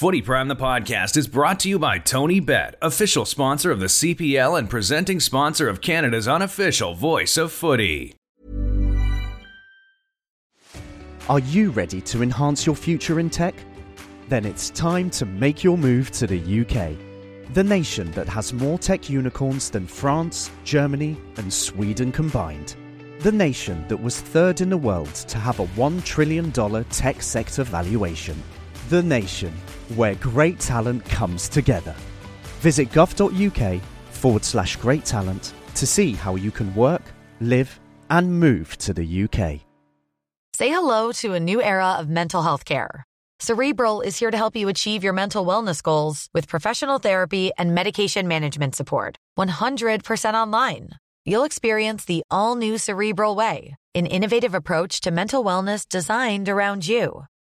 Footy Prime the podcast is brought to you by TonyBet, official sponsor of the CPL and presenting sponsor of Canada's unofficial voice of footy. Are you ready to enhance your future in tech? Then it's time to make your move to the UK, the nation that has more tech unicorns than France, Germany, and Sweden combined. The nation that was third in the world to have a $1 trillion tech sector valuation. The nation where great talent comes together. Visit gov.uk forward slash great talent to see how you can work, live, and move to the UK. Say hello to a new era of mental health care. Cerebral is here to help you achieve your mental wellness goals with professional therapy and medication management support. 100% online. You'll experience the all new Cerebral Way, an innovative approach to mental wellness designed around you.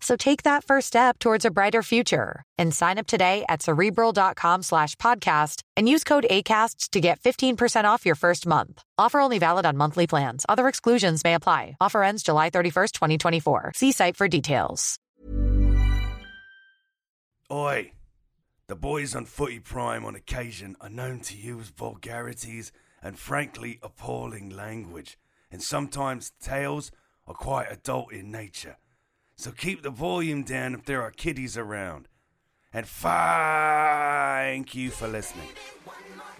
So take that first step towards a brighter future and sign up today at cerebral.com slash podcast and use code ACasts to get 15% off your first month. Offer only valid on monthly plans. Other exclusions may apply. Offer ends July 31st, 2024. See site for details. Oi! The boys on Footy Prime on occasion are known to use vulgarities and frankly appalling language, and sometimes tales are quite adult in nature. So keep the volume down if there are kiddies around. And thank you for listening.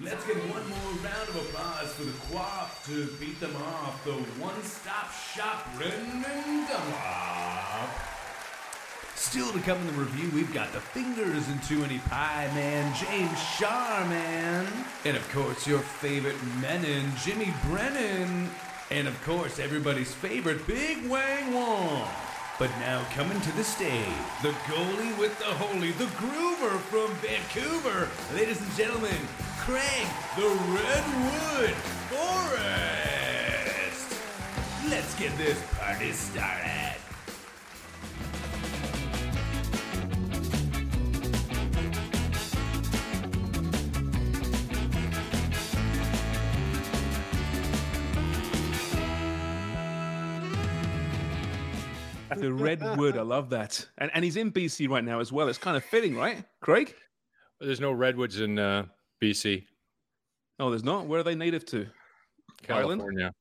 Let's get one more round of applause for the Quaff to beat them off. The one-stop shop, Brendan Dunlop. Still to come in the review, we've got the fingers into any pie man, James Sharman. And of course, your favorite Menon, Jimmy Brennan. And of course, everybody's favorite, Big Wang Wong. But now coming to the stage, the goalie with the holy, the groover from Vancouver. Ladies and gentlemen, Craig, the Redwood Forest. Let's get this party started. The redwood. I love that. And and he's in BC right now as well. It's kind of fitting, right, Craig? There's no redwoods in uh, BC. Oh, there's not. Where are they native to? Ireland? California.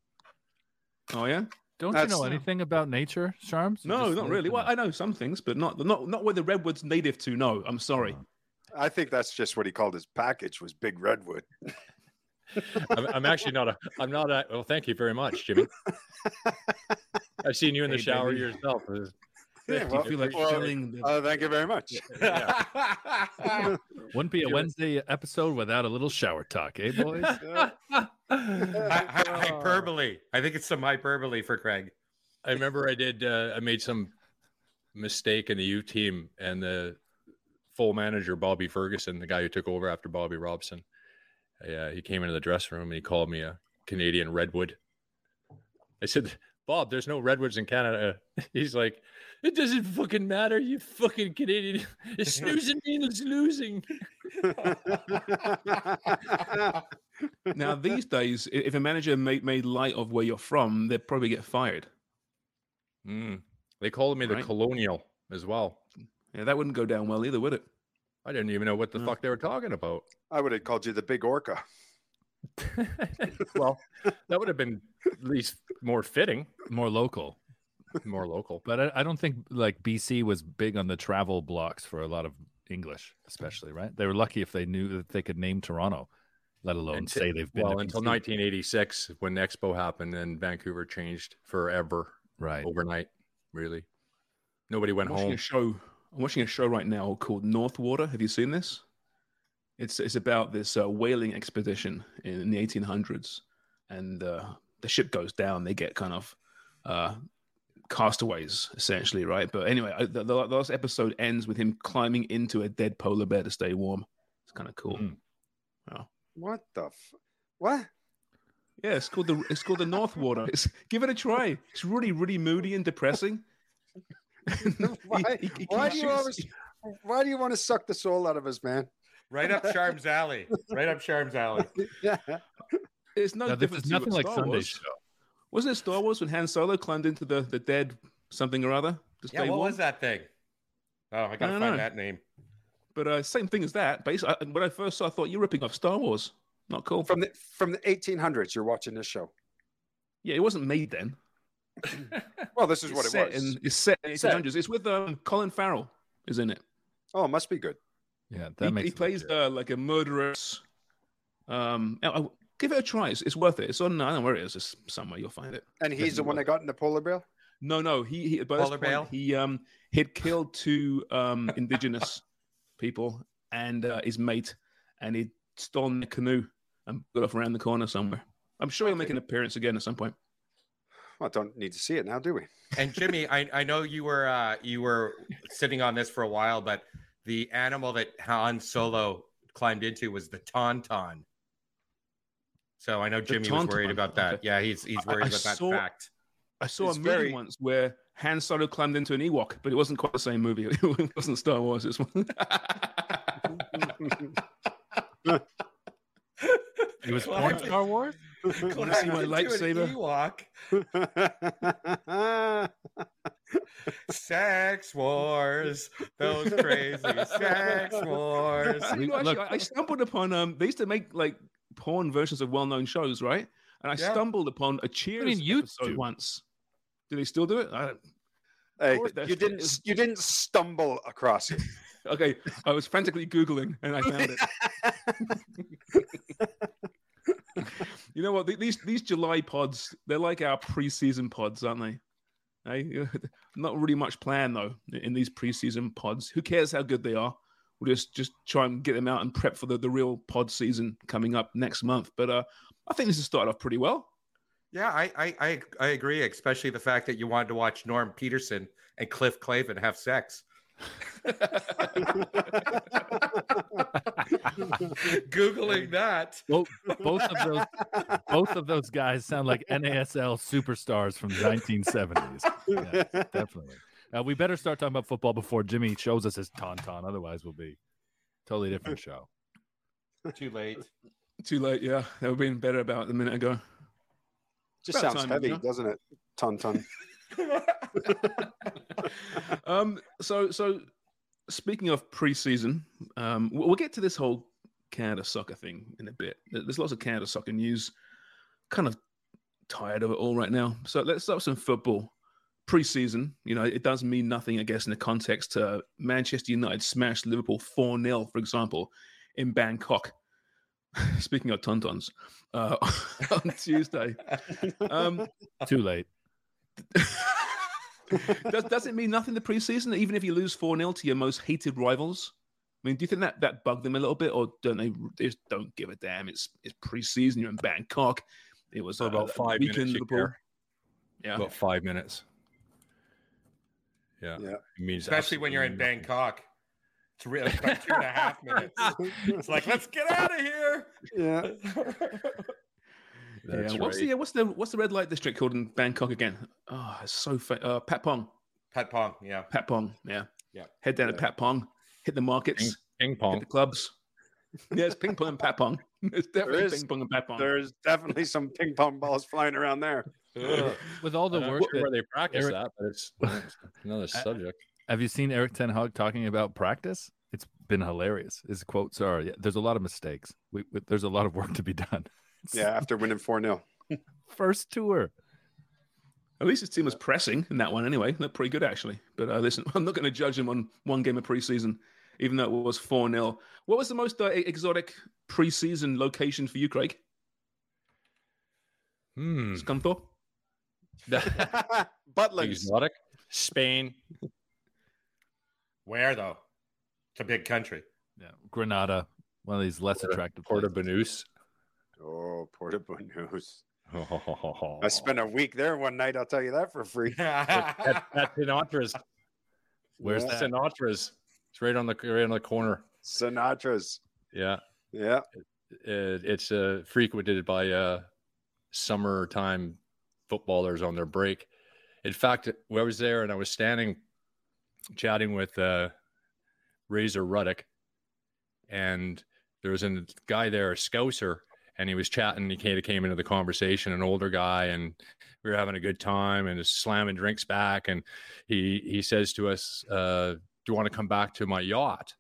Oh yeah. Don't That's- you know anything about nature, Charms? You No, not really. in Well, a- I know some things, but not not not where the redwood's native to. No, I'm sorry. I think that's just what he called his package was Big Redwood. I'm, I'm actually not a. I'm not a. Well, thank you very much, Jimmy. I've seen you in the Hey, shower baby. yourself. Yeah, well, you feel like well, the uh, thank you very much. Wouldn't be a Wednesday episode without a little shower talk, eh, boys? Hy- hy- hyperbole. I think it's some hyperbole for Craig. I remember I did. Uh, I made some mistake in the U team, and the full manager Bobby Ferguson, the guy who took over after Bobby Robson, yeah, he came into the dressing room and he called me a Canadian redwood. I said, Bob, there's no redwoods in Canada. He's like, it doesn't fucking matter, you fucking Canadian. It's snoozing means losing. now these days, if a manager made made light of where you're from, they'd probably get fired. Mm. They called me the colonial as well. Yeah, that wouldn't go down well either, would it? I didn't even know what the No. fuck they were talking about. I would have called you the Big Orca. well, that would have been at least more fitting, More local. more local. But I, I don't think like BC was big on the travel blocks for a lot of English, especially, right? They were lucky if they knew that they could name Toronto, let alone Until- say they've been well until 1986 when the Expo happened and Vancouver changed forever Right. overnight. Really, nobody went I'm watching home. a show. I'm watching a show right now called North Water. Have you seen this? It's it's about this uh, whaling expedition in, the 1800s, and uh, the ship goes down. They get kind of uh, castaways, essentially, right? But anyway, I, the, the last episode ends with him climbing into a dead polar bear to stay warm. It's kind of cool. Mm. Wow. What the? F- what? Yeah, it's called the it's called the North Water. It's, give it a try. It's really really moody and depressing. Why, He- he- he why do you always? Why do you want to suck the soul out of us, man? Right up Charm's alley. Right up Charm's alley. Yeah. It's no Now, this different is nothing like Star Sunday Wars. show. Wasn't it Star Wars when Han Solo climbed into the, the dead something or other? Yeah, what warm? was that thing? Oh, I gotta don't find know. that name. But uh, same thing as that. Basically, I, when I first saw, I thought you're ripping off Star Wars. Not cool. From the from the 1800s, you're watching this show. yeah, it wasn't made then. Well, this is what it's it was. In, it's set in Set. 1800s. It's with um, Colin Farrell. Is in it. Oh, it must be good. Yeah, that he, makes he plays uh, like a murderous. Um, I- I- give it a try. It's, it's worth it. It's on. I don't know where it is. It's somewhere you'll find it. And he's the one that got in the polar bear. No, no. He, he by Polar Bear? he um he'd killed two um indigenous people and uh, his mate, and he'd stolen their canoe and got off around the corner somewhere. I'm sure he'll make an appearance again at some point. Well, don't need to see it now, do we? And Jimmy, I, I know you were uh, you were sitting on this for a while, but the animal that Han Solo climbed into was the tauntaun. So I know Jimmy was worried about that. okay. Yeah, he's he's worried I about that fact. I saw It's a movie very- once where Han Solo climbed into an Ewok, but it wasn't quite the same movie. It wasn't Star Wars. This one. It was porn Star Wars. Wanna see my lightsaber? Ewok. Sex wars, those crazy sex wars. You know, actually, Look- I, I stumbled upon um. They used to make like porn versions of well-known shows, right? And I Yeah. stumbled upon a Cheers used episode once. Do they still do it? I don't, hey, course that's- you didn't you didn't stumble across it. okay, I was frantically googling and I found it. You know what? These these July pods, they're like our preseason pods, aren't they? Hey, not really much plan though in these preseason pods. Who cares how good they are? We'll just just try and get them out and prep for the, the real pod season coming up next month. But uh, I think this has started off pretty well. Yeah, I, I I I agree, especially the fact that you wanted to watch Norm Peterson and Cliff Clavin have sex. Googling that. Both, both of those, both of those guys sound like NASL superstars from the 1970s. Yeah, definitely. Uh, we better start talking about football before Jimmy shows us his tauntaun. Otherwise, we'll be totally different show. Too late. Too late, yeah. That would have been better about a minute ago. Just About sounds time, heavy, you know? doesn't it? Ton ton. um, so so speaking of preseason, um, we'll get to this whole Canada soccer thing in a bit. There's lots of Canada soccer news. Kind of tired of it all right now. So let's start with some football. Preseason, you know, it does mean nothing, I guess, in the context. Uh, Manchester United smashed Liverpool 4 0, for example, in Bangkok. Speaking of Tontons, uh, on Tuesday. Um, Too late. does, does it mean nothing the preseason, even if you lose 4 0 to your most hated rivals? I mean, do you think that that bugged them a little bit, or don't they, they just don't give a damn? It's it's preseason, you're in Bangkok. It was uh, about five minutes, Liverpool. Yeah. About five minutes. Yeah. Yeah. It means Especially when you're in nothing. Bangkok. It's really it's about two and a half minutes. It's like, let's get out of here. Yeah. That's yeah. What's right. the what's the what's the red light district called in Bangkok again? Oh, it's so fa- uh, Pat Pong. Pat Pong, yeah. Pat Pong. Yeah. Yeah. Head down to Pat Pong. Hit the markets. Ping, ping Hit pong. the clubs. yeah, it's ping pong and Pat Pong. It's definitely is. ping pong and Pat Pong. There's definitely some ping pong balls flying around there. With all the work that where they practice Eric- that, but it's, it's another subject. Have you seen Erik ten Hag talking about practice? It's been hilarious. His quotes are, yeah, "There's a lot of mistakes. We, we, there's a lot of work to be done." It's Yeah, after winning 4 0. first tour. At least his team was pressing in that one anyway. Looked pretty good actually. But uh, listen, I'm not going to judge him on one game of preseason, even though it was 4 0. What was the most uh, exotic preseason location for you, Craig? Hmm. Scunthorpe? Butlins. Exotic. Spain. Where though? It's a big country. Yeah, Granada, one of these less attractive. Puerto places. Banús. Oh, Porta News. Oh, I spent a week there one night. I'll tell you that for free. at, at Sinatra's. Where's Yeah. that? Sinatra's. It's right on the right on the corner. Sinatra's. Yeah, Yeah. it, it's uh, frequented by uh, summertime footballers on their break. In fact, I was there and I was standing chatting with uh, Razor Ruddock, and there was a guy there, a Scouser, and he was chatting. He kind of came into the conversation, an older guy, and we were having a good time and slamming drinks back. And he he says to us, uh, "Do you want to come back to my yacht?"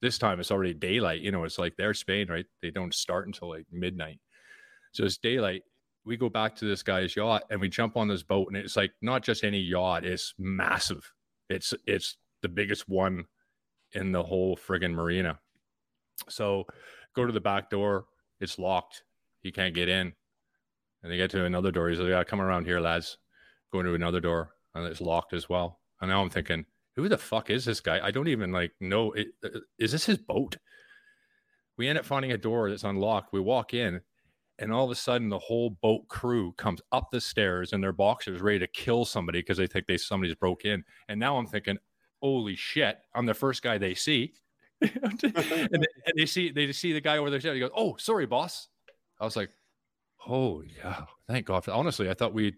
This time it's already daylight. You know, it's like they're Spain, right? They don't start until like midnight, so it's daylight. We go back to this guy's yacht and we jump on this boat, and it's like not just any yacht; it's massive. It's it's the biggest one in the whole friggin' marina. So go to the back door. It's locked. He can't get in. And they get to another door. He's like, yeah, come around here, lads. Go into another door. And it's locked as well. And now I'm thinking, who the fuck is this guy? I don't even like know. Uh, is this his boat? We end up finding a door that's unlocked. We walk in, and all of a sudden, the whole boat crew comes up the stairs in their boxers, ready to kill somebody because they think they somebody's broke in. And now I'm thinking, holy shit, I'm the first guy they see. And, they, and, they, see they see the guy over there. He goes, "Oh, sorry, boss." I was like, "Oh yeah, thank God." Honestly, I thought we,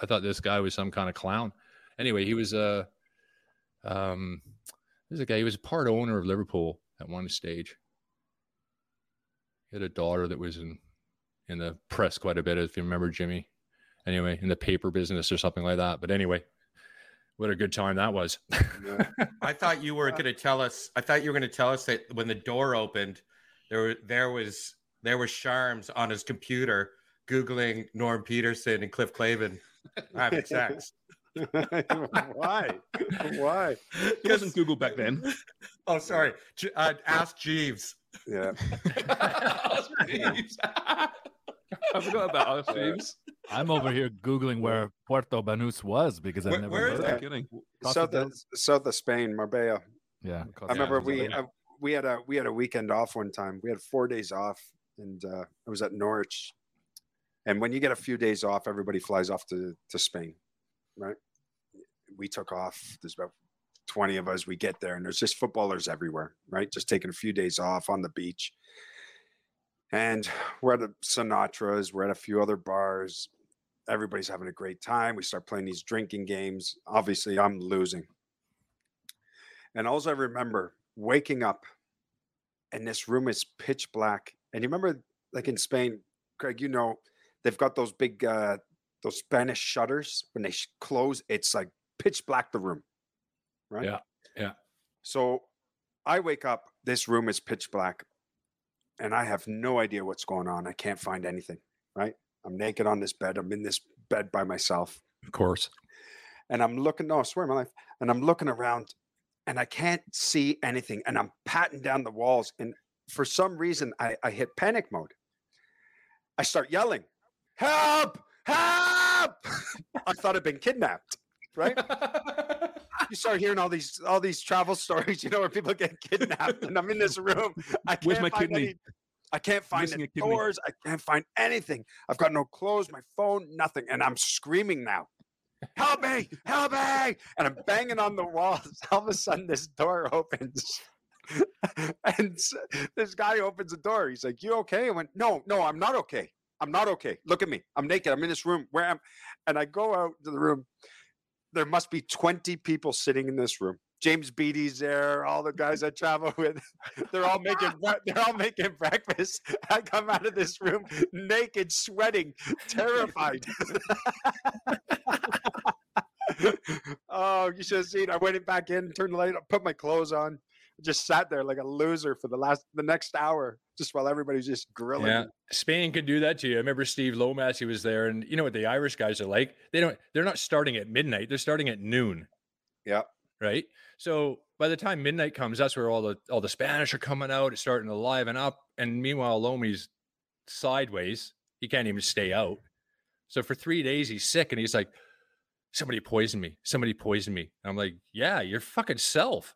I thought this guy was some kind of clown. Anyway, he was a, uh, um, this a guy. He was a part owner of Liverpool at one stage. He had a daughter that was in in the press quite a bit, if you remember Jimmy. Anyway, in the paper business or something like that. But anyway, what a good time that was. I thought you were going to tell us. I thought you were going to tell us that when the door opened, there there was there was Sharms on his computer googling Norm Peterson and Cliff Clavin having sex. Why? Why? It wasn't Google back then. Oh, sorry. Uh, ask Jeeves. Yeah. ask Jeeves. I forgot about us, Jeeves. I'm over here googling where Puerto Banús was because I've Where- never where heard is that? Kidding. South of, south of Spain, Marbella. Yeah, I remember Yeah, we yeah. uh, we had a we had a weekend off one time. We had four days off, and uh, I was at Norwich. And when you get a few days off, everybody flies off to to Spain, right? We took off. There's about twenty of us. We get there, and there's just footballers everywhere, right? Just taking a few days off on the beach. And we're at a Sinatra's. We're at a few other bars. Everybody's having a great time. We start playing these drinking games. Obviously, I'm losing. And all I remember waking up and this room is pitch black. And you remember, like in Spain, Craig, you know, they've got those big, uh, those Spanish shutters. When they sh- close, it's like pitch black, the room. Right. Yeah, yeah. So I wake up, this room is pitch black, and I have no idea what's going on. I can't find anything. Right. I'm naked on this bed. I'm in this bed by myself Of course. and I'm looking, no, I swear my life, and I'm looking around and I can't see anything. And I'm patting down the walls. And for some reason, I, I hit panic mode. I start yelling, help, help. I thought I'd been kidnapped, right? you start hearing all these all these travel stories, you know, where people get kidnapped, and I'm in this room. I can't Where's my find kidney? any- I can't find the doors. I can't find anything. I've got no clothes, my phone, nothing, and I'm screaming now. Help me! Help me! And I'm banging on the walls. All of a sudden, this door opens. and this guy opens the door. He's like, You okay? I went, No, no, I'm not okay. I'm not okay. Look at me. I'm naked. I'm in this room. Where am And I go out to the room. There must be 20 people sitting in this room. James Beatty's there, all the guys I travel with. They're all making they're all making breakfast. I come out of this room naked, sweating, terrified. oh, you should have seen. I went back in, turned the light up, put my clothes on, just sat there like a loser for the last the next hour, just while everybody's just grilling. Yeah. Spain can do that to you. I remember Steve Lomas. He was there, and you know what the Irish guys are like? They don't. They're not starting at midnight. They're starting at noon. Yeah. Right. So by the time midnight comes, that's where all the all the Spanish are coming out. It's starting to liven up, and meanwhile, Lomi's sideways. He can't even stay out. So for three days, he's sick, and he's like, "Somebody poisoned me. Somebody poisoned me." And I'm like, "Yeah, your fucking self.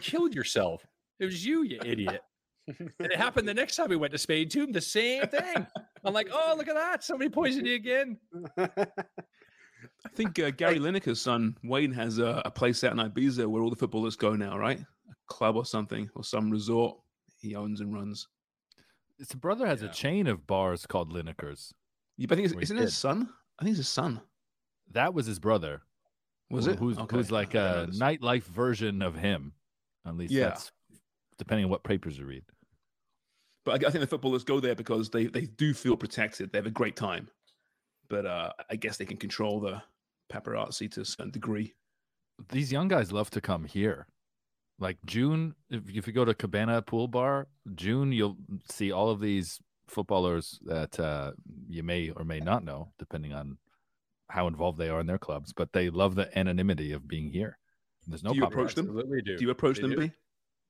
Killed yourself. It was you, you idiot." And it happened the next time we went to Spain too. The same thing. I'm like, oh, look at that. Somebody poisoned you again. I think uh, Gary Lineker's son Wayne has a, a place out in Ibiza where all the footballers go now, right? A club or something, or some resort he owns and runs. His brother has Yeah. a chain of bars called Lineker's. Yeah, but I think it's, isn't it his son? I think it's his son. That was his brother. Was who- it? Who's, Okay. who's like I didn't know a nightlife version of him. At least Yeah. that's depending on what papers you read. But I, I think the footballers go there because they, they do feel protected. They have a great time. But uh, I guess they can control the paparazzi to a certain degree. These young guys love to come here. Like June, if, if you go to Cabana Pool Bar, June, you'll see all of these footballers that uh, you may or may not know, depending on how involved they are in their clubs. But they love the anonymity of being here. There's no do you approach them? Absolutely do. Do you approach They them, do. B?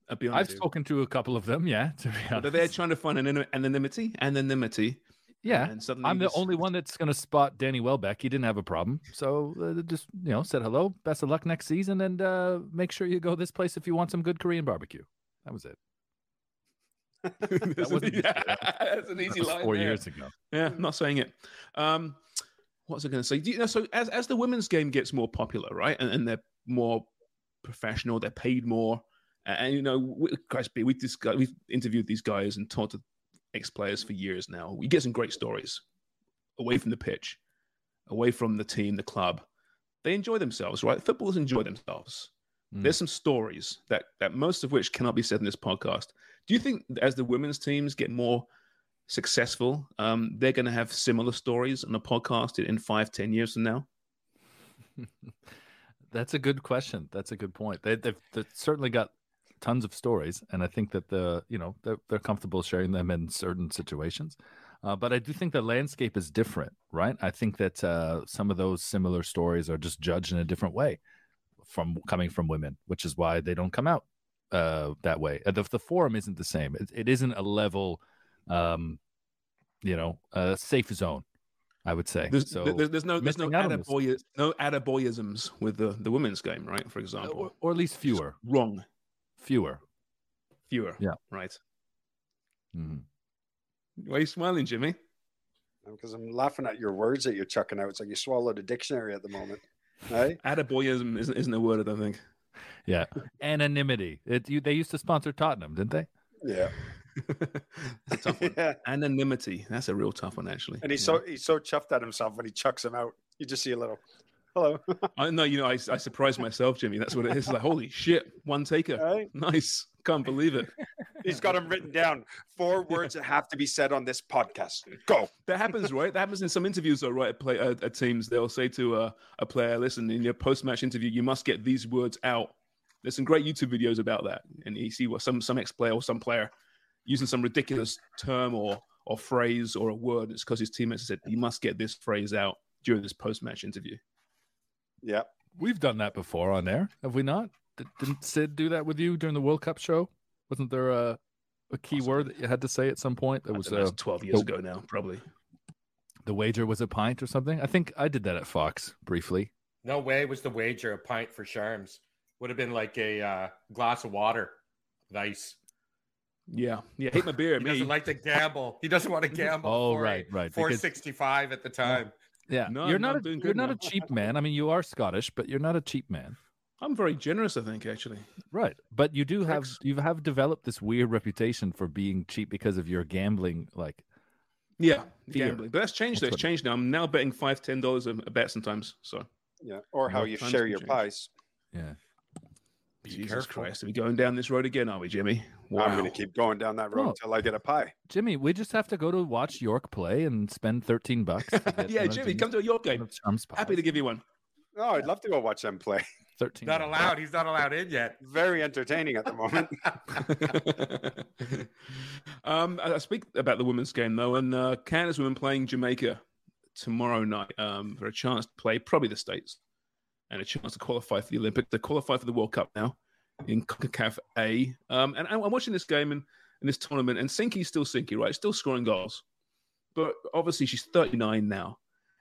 I'll be I've spoken to a couple of them, yeah. To be But honest, they're trying to find an anonymity, anonymity. yeah. And suddenly I'm the this- only one that's going to spot Danny Welbeck. He didn't have a problem, so uh, just you know said hello, best of luck next season, and uh, make sure you go this place if you want some good Korean barbecue. That was it. That's wasn't an- this. That's an easy was line. four there. years ago. Yeah, I'm not saying it. Um, what was I going to say? Do you know, so as as the women's game gets more popular, right, and, and they're more professional, they're paid more, and, you know, we, B, we discussed, we've interviewed these guys and talked to ex players for years now. We get some great stories away from the pitch, away from the team, the club. They enjoy themselves, right? Footballers enjoy themselves. Mm. There's some stories that that most of which cannot be said in this podcast. Do you think as the women's teams get more successful, um, they're going to have similar stories on a podcast in five, ten years from now? That's a good question. That's a good point. They, they've, they've certainly got tons of stories, and I think that the you know they're, they're comfortable sharing them in certain situations. Uh, but I do think the landscape is different, right? I think that uh, some of those similar stories are just judged in a different way from coming from women, which is why they don't come out uh, that way. The, the forum isn't the same. It, it isn't a level, um, you know, a safe zone. I would say. There's, so there's, there's no there's no missing out on this. attaboy, no attaboyisms with the, the women's game, right? For example, or, or at least fewer. wrong, Fewer. fewer. Yeah. right. Mhm. Why are you smiling, Jimmy? Because I'm laughing at your words that you're chucking out. It's like you swallowed a dictionary at the moment. Right? Attaboyism isn't, isn't a word, I don't think. Yeah, anonymity. It, you, they used to sponsor Tottenham, didn't they? Yeah. That's a tough one. yeah. Anonymity. That's a real tough one, actually. And he's Yeah. so he's so chuffed at himself when he chucks him out. You just see a little hello. I know, you know, I, I surprised myself, Jimmy. That's what it is. Like, holy shit, one taker. Right? Nice. Can't believe it. He's got them written down. Four words that have to be said on this podcast. Go. That happens, right? That happens in some interviews, though, right? At, play, at, at teams, they'll say to a, a player, listen, in your post match interview, you must get these words out. There's some great YouTube videos about that. And you see what some, some ex player or some player using some ridiculous term or, or phrase or a word. It's because his teammates said, you must get this phrase out during this post match interview. Yeah. We've done that before on air, have we not? Did, didn't Sid do that with you during the World Cup show? Wasn't there a, a key word that you had to say at some point? That was uh, 12 years the- ago now, probably. the wager was a pint or something. I think I did that at Fox briefly. No way was the wager a pint for Sharms. Would have been like a uh, glass of water with ice. Yeah. Yeah. Hate my beer. He me. doesn't like to gamble. He doesn't want to gamble. Oh, for right, right, 465 at the time. Yeah, No, you're no, not I'm a, you're good not a cheap man. I mean, you are Scottish, but you're not a cheap man, I'm very generous, I think, actually. right? But you do have Thanks. you have developed this weird reputation for being cheap because of your gambling. Like, Yeah, Fear. gambling. But that's changed. though. That's It's changed now. I'm now betting five, ten dollars a a bet sometimes. So Yeah. Or how More you share your change. pies. yeah, Jesus careful. Christ, are we going down this road again? Are we, Jimmy? Wow. I'm going to keep going down that road until I get a pie. Jimmy, we just have to go to watch York play and spend thirteen bucks. yeah, Jimmy, come to a York game. of Charm's Happy to give you one. Oh, I'd love to go watch them play. thirteen. Not allowed. He's not allowed in yet. Very entertaining at the moment. um, I I speak about the women's game though, and uh, Canada's women playing Jamaica tomorrow night um, for a chance to play probably the states and a chance to qualify for the Olympic. They qualify for the World Cup now in CONCACAF A. Um, and I'm watching this game and in this tournament, and Sinky's still Sinky, right? Still scoring goals, but obviously she's 39 now.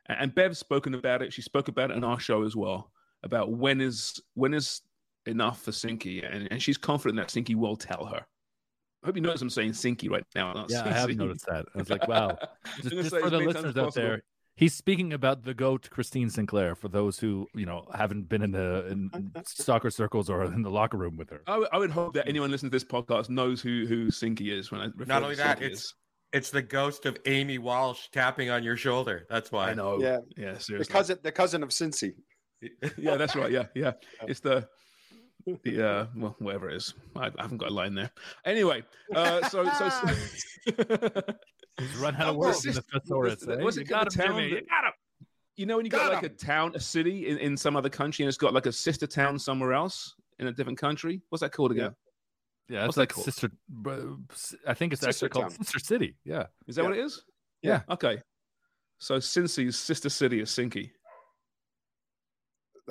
And- And Bev's spoken about it. She spoke about it in our show as well about when is when is enough for Sinky, and, and she's confident that Sinky will tell her. I hope you notice I'm saying Sinky right now. not Yeah, I have Sinky. noticed that. I was like, wow. Just, just for the listeners out there. He's speaking about the goat Christine Sinclair. For those who you know haven't been in the in soccer circles or in the locker room with her. I would- hope that anyone listening to this podcast knows who who Sinky is when I refer Not to only that, Sinky it's as. It's the ghost of Amy Walsh tapping on your shoulder. That's why. I know. Yeah. Yeah, seriously. The cousin, the cousin of Cincy. yeah, that's right. Yeah, yeah. It's the the uh well whatever it is. I, I haven't got a line there. Anyway, uh so so, He's run out of words in the thesaurus. eh? What's You it got got him, town? Jimmy. that- You know when you got, Got like a town, a city in, in some other country, and it's got like a sister town somewhere else in a different country. What's that called again? Yeah, What's it's that like called? sister. I think it's Sister actually called town. Sister City. Yeah. Is that Yeah. what it is? Yeah. Okay. So Cincy's sister city is Sinky.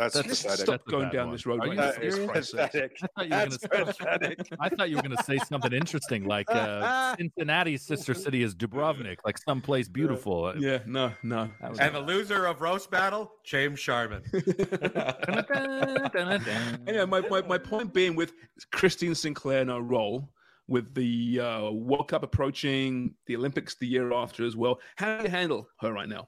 That's, That's- pathetic. Stop That's going down one. this road right you. That is for pathetic. I thought you were That's gonna. pathetic. I thought you were going to say something interesting, like uh, Cincinnati's sister city is Dubrovnik, like someplace beautiful. Yeah, no, no. That was- And the loser of roast battle, James Sharman. anyway, my, my, my point being with Christine Sinclair in her role, with the uh, World Cup approaching, the Olympics the year after as well, how do you handle her right now?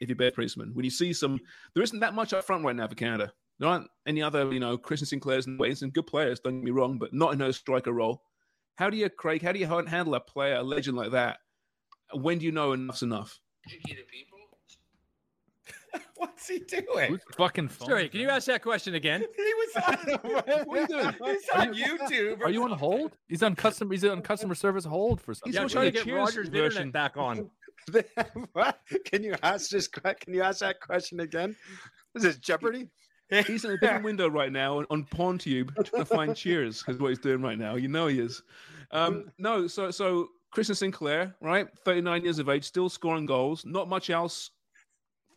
If you're Bev Priestman, when you see some, there isn't that much up front right now for Canada. There aren't any other, you know, Christine Sinclair's and Wayne, some good players, don't get me wrong, but not in her striker role. How do you, Craig, how do you handle a player, a legend like that? When do you know enough's enough? What's he doing? Who's fucking phone? Sorry, can you ask that question again? He was on, What are you doing? he's on YouTube. Are you on hold? He's on customer. He's on customer service hold for something. He's Yeah, trying to get Roger's version. back on. Can you ask this? Can you ask that question again? Is this Jeopardy? He's in a different window right now on, on PornTube trying to find Cheers. Is what he's doing right now. You know he is. Um, no, so so Christine Sinclair, right, thirty nine years of age, still scoring goals. Not much else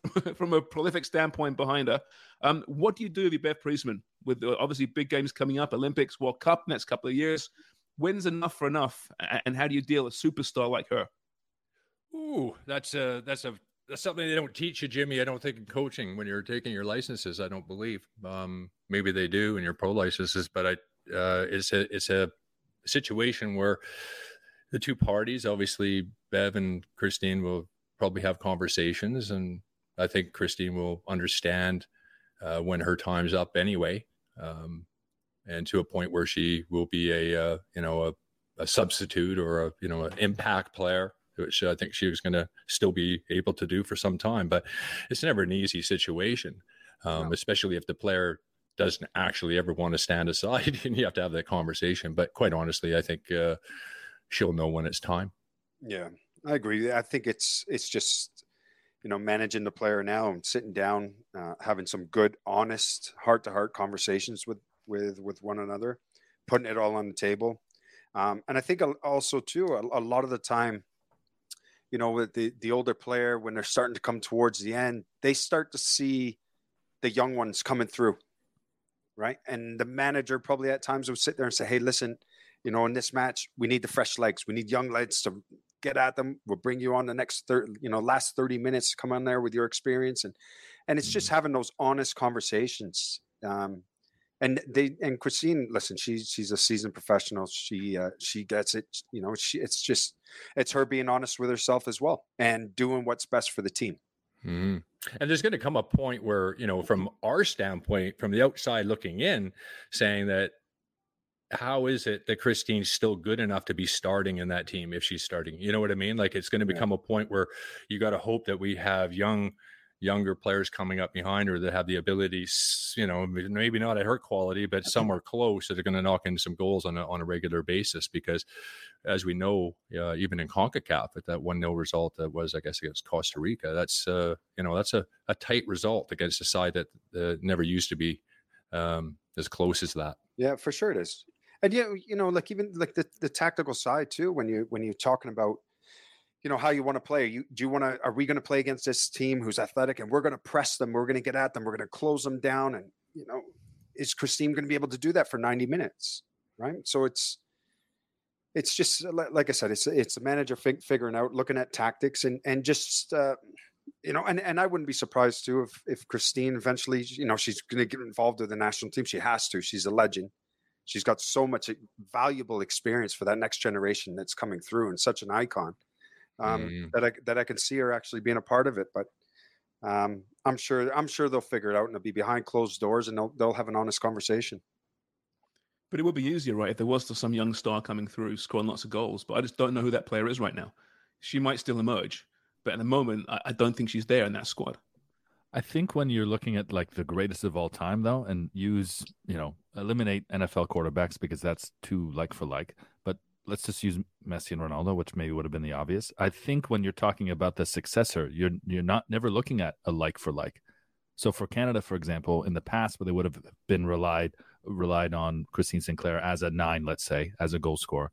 from a prolific standpoint behind her. Um, what do you do with your Bev Priestman with uh, obviously big games coming up, Olympics, World Cup next couple of years? When's enough for enough, and how do you deal with a superstar like her? Ooh, that's a that's a that's something they don't teach you, Jimmy. I don't think in coaching when you're taking your licenses. I don't believe. Um, maybe they do in your pro licenses, but I uh, it's a it's a situation where the two parties, obviously Bev and Christine, will probably have conversations, and I think Christine will understand uh, when her time's up anyway, um, and to a point where she will be a uh, you know a, a substitute or a you know an impact player which I think she was going to still be able to do for some time. But it's never an easy situation, um, especially if the player doesn't actually ever want to stand aside and you have to have that conversation. But quite honestly, I think uh, she'll know when it's time. Yeah, I agree. I think it's it's just you know managing the player now and sitting down, uh, having some good, honest, heart to heart conversations with with with one another, putting it all on the table. Um, and I think also too a, a lot of the time, you know, with the the older player when they're starting to come towards the end, they start to see the young ones coming through, right? And the manager probably at times would sit there and say, "Hey, listen." You know, in this match, we need the fresh legs. We need young legs to get at them. We'll bring you on the next third, you know, last 30 minutes. Come on there with your experience. And and it's just having those honest conversations. Um, and they and Christine, listen, she's she's a seasoned professional. She uh, she gets it. You know, she it's just it's her being honest with herself as well and doing what's best for the team. Mhm. And there's going to come a point where, you know, from our standpoint, from the outside looking in, saying that how is it that Christine's still good enough to be starting in that team if she's starting? You know what I mean? Like it's going to become a point where you got to hope that we have young, younger players coming up behind her that have the ability, you know, maybe not at her quality, but somewhere close that are going to knock in some goals on a, on a regular basis. Because as we know, uh, even in CONCACAF at that 1 0 result that was, I guess, against Costa Rica, that's, uh, you know, that's a, a tight result against a side that uh, never used to be um, as close as that. Yeah, for sure it is. And yeah, you know, like even like the, the tactical side too, when you when you're talking about, you know, how you want to play. You do you want to are we going to play against this team who's athletic and we're going to press them, we're going to get at them, we're going to close them down and you know, is Christine going to be able to do that for 90 minutes? Right? So it's it's just like I said, it's it's a manager fig- figuring out, looking at tactics and and just uh, you know, and, and I wouldn't be surprised too if if Christine eventually, you know, she's going to get involved with the national team. She has to. She's a legend. She's got so much e- valuable experience for that next generation that's coming through, and such an icon um, Mm. that I that I can see are actually being a part of it. But um, I'm sure I'm sure they'll figure it out, and it'll be behind closed doors, and they'll they'll have an honest conversation. But it would be easier, right, if there was still some young star coming through, scoring lots of goals. But I just don't know who that player is right now. she might still emerge. But at the moment, I, I don't think she's there in that squad. I think when you're looking at like the greatest of all time, though, and use, you know, eliminate NFL quarterbacks because that's too like for like, but let's just use Messi and Ronaldo, which maybe would have been the obvious. I think when you're talking about the successor, you're you're not never looking at a like for like. So for Canada, for example, in the past, where they would have been relied relied on Christine Sinclair as a nine, let's say, as a goal scorer,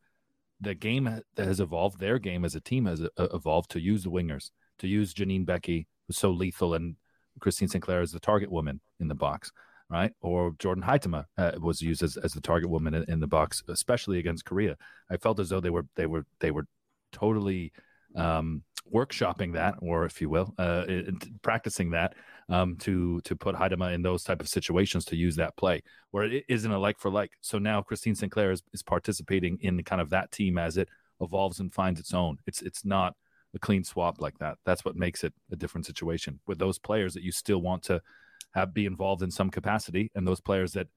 the game has evolved. Their game as a team has uh, evolved to use the wingers, to use Janine Beckie, who's so lethal, and Christine Sinclair as the target woman in the box, right? Or Jordan Huitema uh, was used as, as the target woman in, in, the box, especially against Korea. I felt as though they were they were they were totally um, workshopping that, or if you will, uh, practicing that um, to to put Huitema in those type of situations to use that play where it isn't a like for like. So now Christine Sinclair is, is participating in kind of that team as it evolves and finds its own. It's it's not a clean swap like that. That's what makes it a different situation with those players that you still want to have be involved in some capacity, and those players that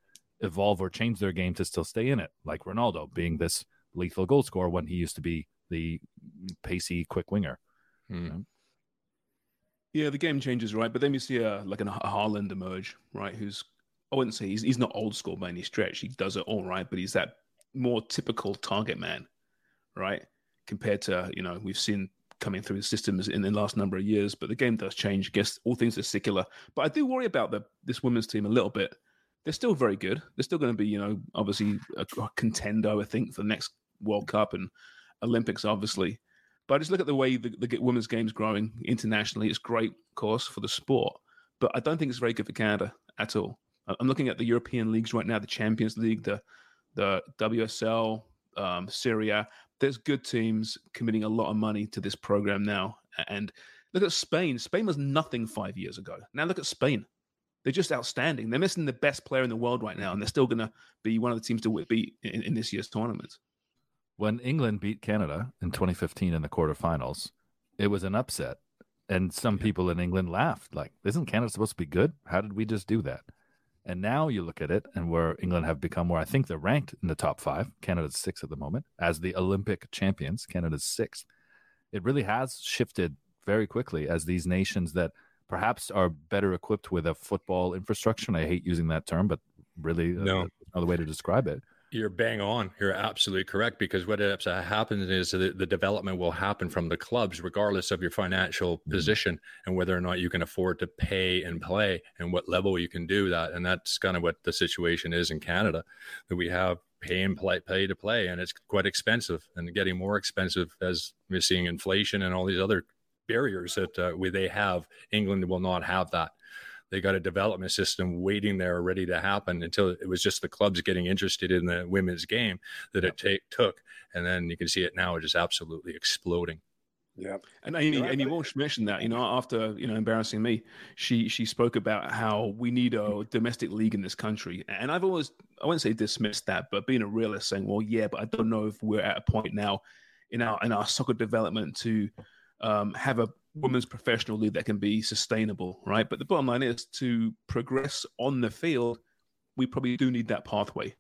evolve or change their game to still stay in it, like Ronaldo being this lethal goal scorer when he used to be the pacey quick winger. Hmm. You know? Yeah, the game changes, right? But then you see a like a Haaland emerge, right? Who's I wouldn't say he's he's not old school by any stretch. He does it all right, but he's that more typical target man, right? Compared to you know we've seen coming through the systems in the last number of years. But the game does change. I guess all things are secular. But I do worry about the this women's team a little bit. They're still very good. They're still going to be you know obviously a, a contender, I think, for the next World Cup and Olympics, obviously. But I just look at the way the, the women's game's growing internationally. It's great, of course, for the sport, but I don't think it's very good for Canada at all. I'm looking at the European leagues right now, the Champions League, the the WSL, um, Serie A. There's good teams committing a lot of money to this program now. And look at Spain. Spain was nothing five years ago. Now look at Spain. They're just outstanding. They're missing the best player in the world right now, and they're still going to be one of the teams to beat in, in this year's tournament when England beat Canada in 2015 in the quarterfinals, it was an upset. And some people in England laughed, like, isn't Canada supposed to be good? How did we just do that? And now you look at it, and where England have become, where I think they're ranked in the top five, Canada's six at the moment, as the Olympic champions, Canada's sixth. It really has shifted very quickly as these nations that perhaps are better equipped with a football infrastructure. And I hate using that term, but really, uh, no. another way to describe it you're bang on. You're absolutely correct because what happens is that the development will happen from the clubs, regardless of your financial mm-hmm. position and whether or not you can afford to pay and play and what level you can do that. And that's kind of what the situation is in Canada that we have pay and play, pay to play, and it's quite expensive and getting more expensive as we're seeing inflation and all these other barriers that uh, we, they have. England will not have that they got a development system waiting there ready to happen until it was just the clubs getting interested in the women's game that it take, took. And then you can see it now just absolutely exploding. Yeah, and Amy, right, Amy Walsh mentioned that you know after you know embarrassing me, she she spoke about how we need a domestic league in this country, and I've always I wouldn't say dismissed that, but being a realist, saying, well, yeah, but I don't know if we're at a point now in our in our soccer development to um, have a women's professional league that can be sustainable, right? But the bottom line is to progress on the field, we probably do need that pathway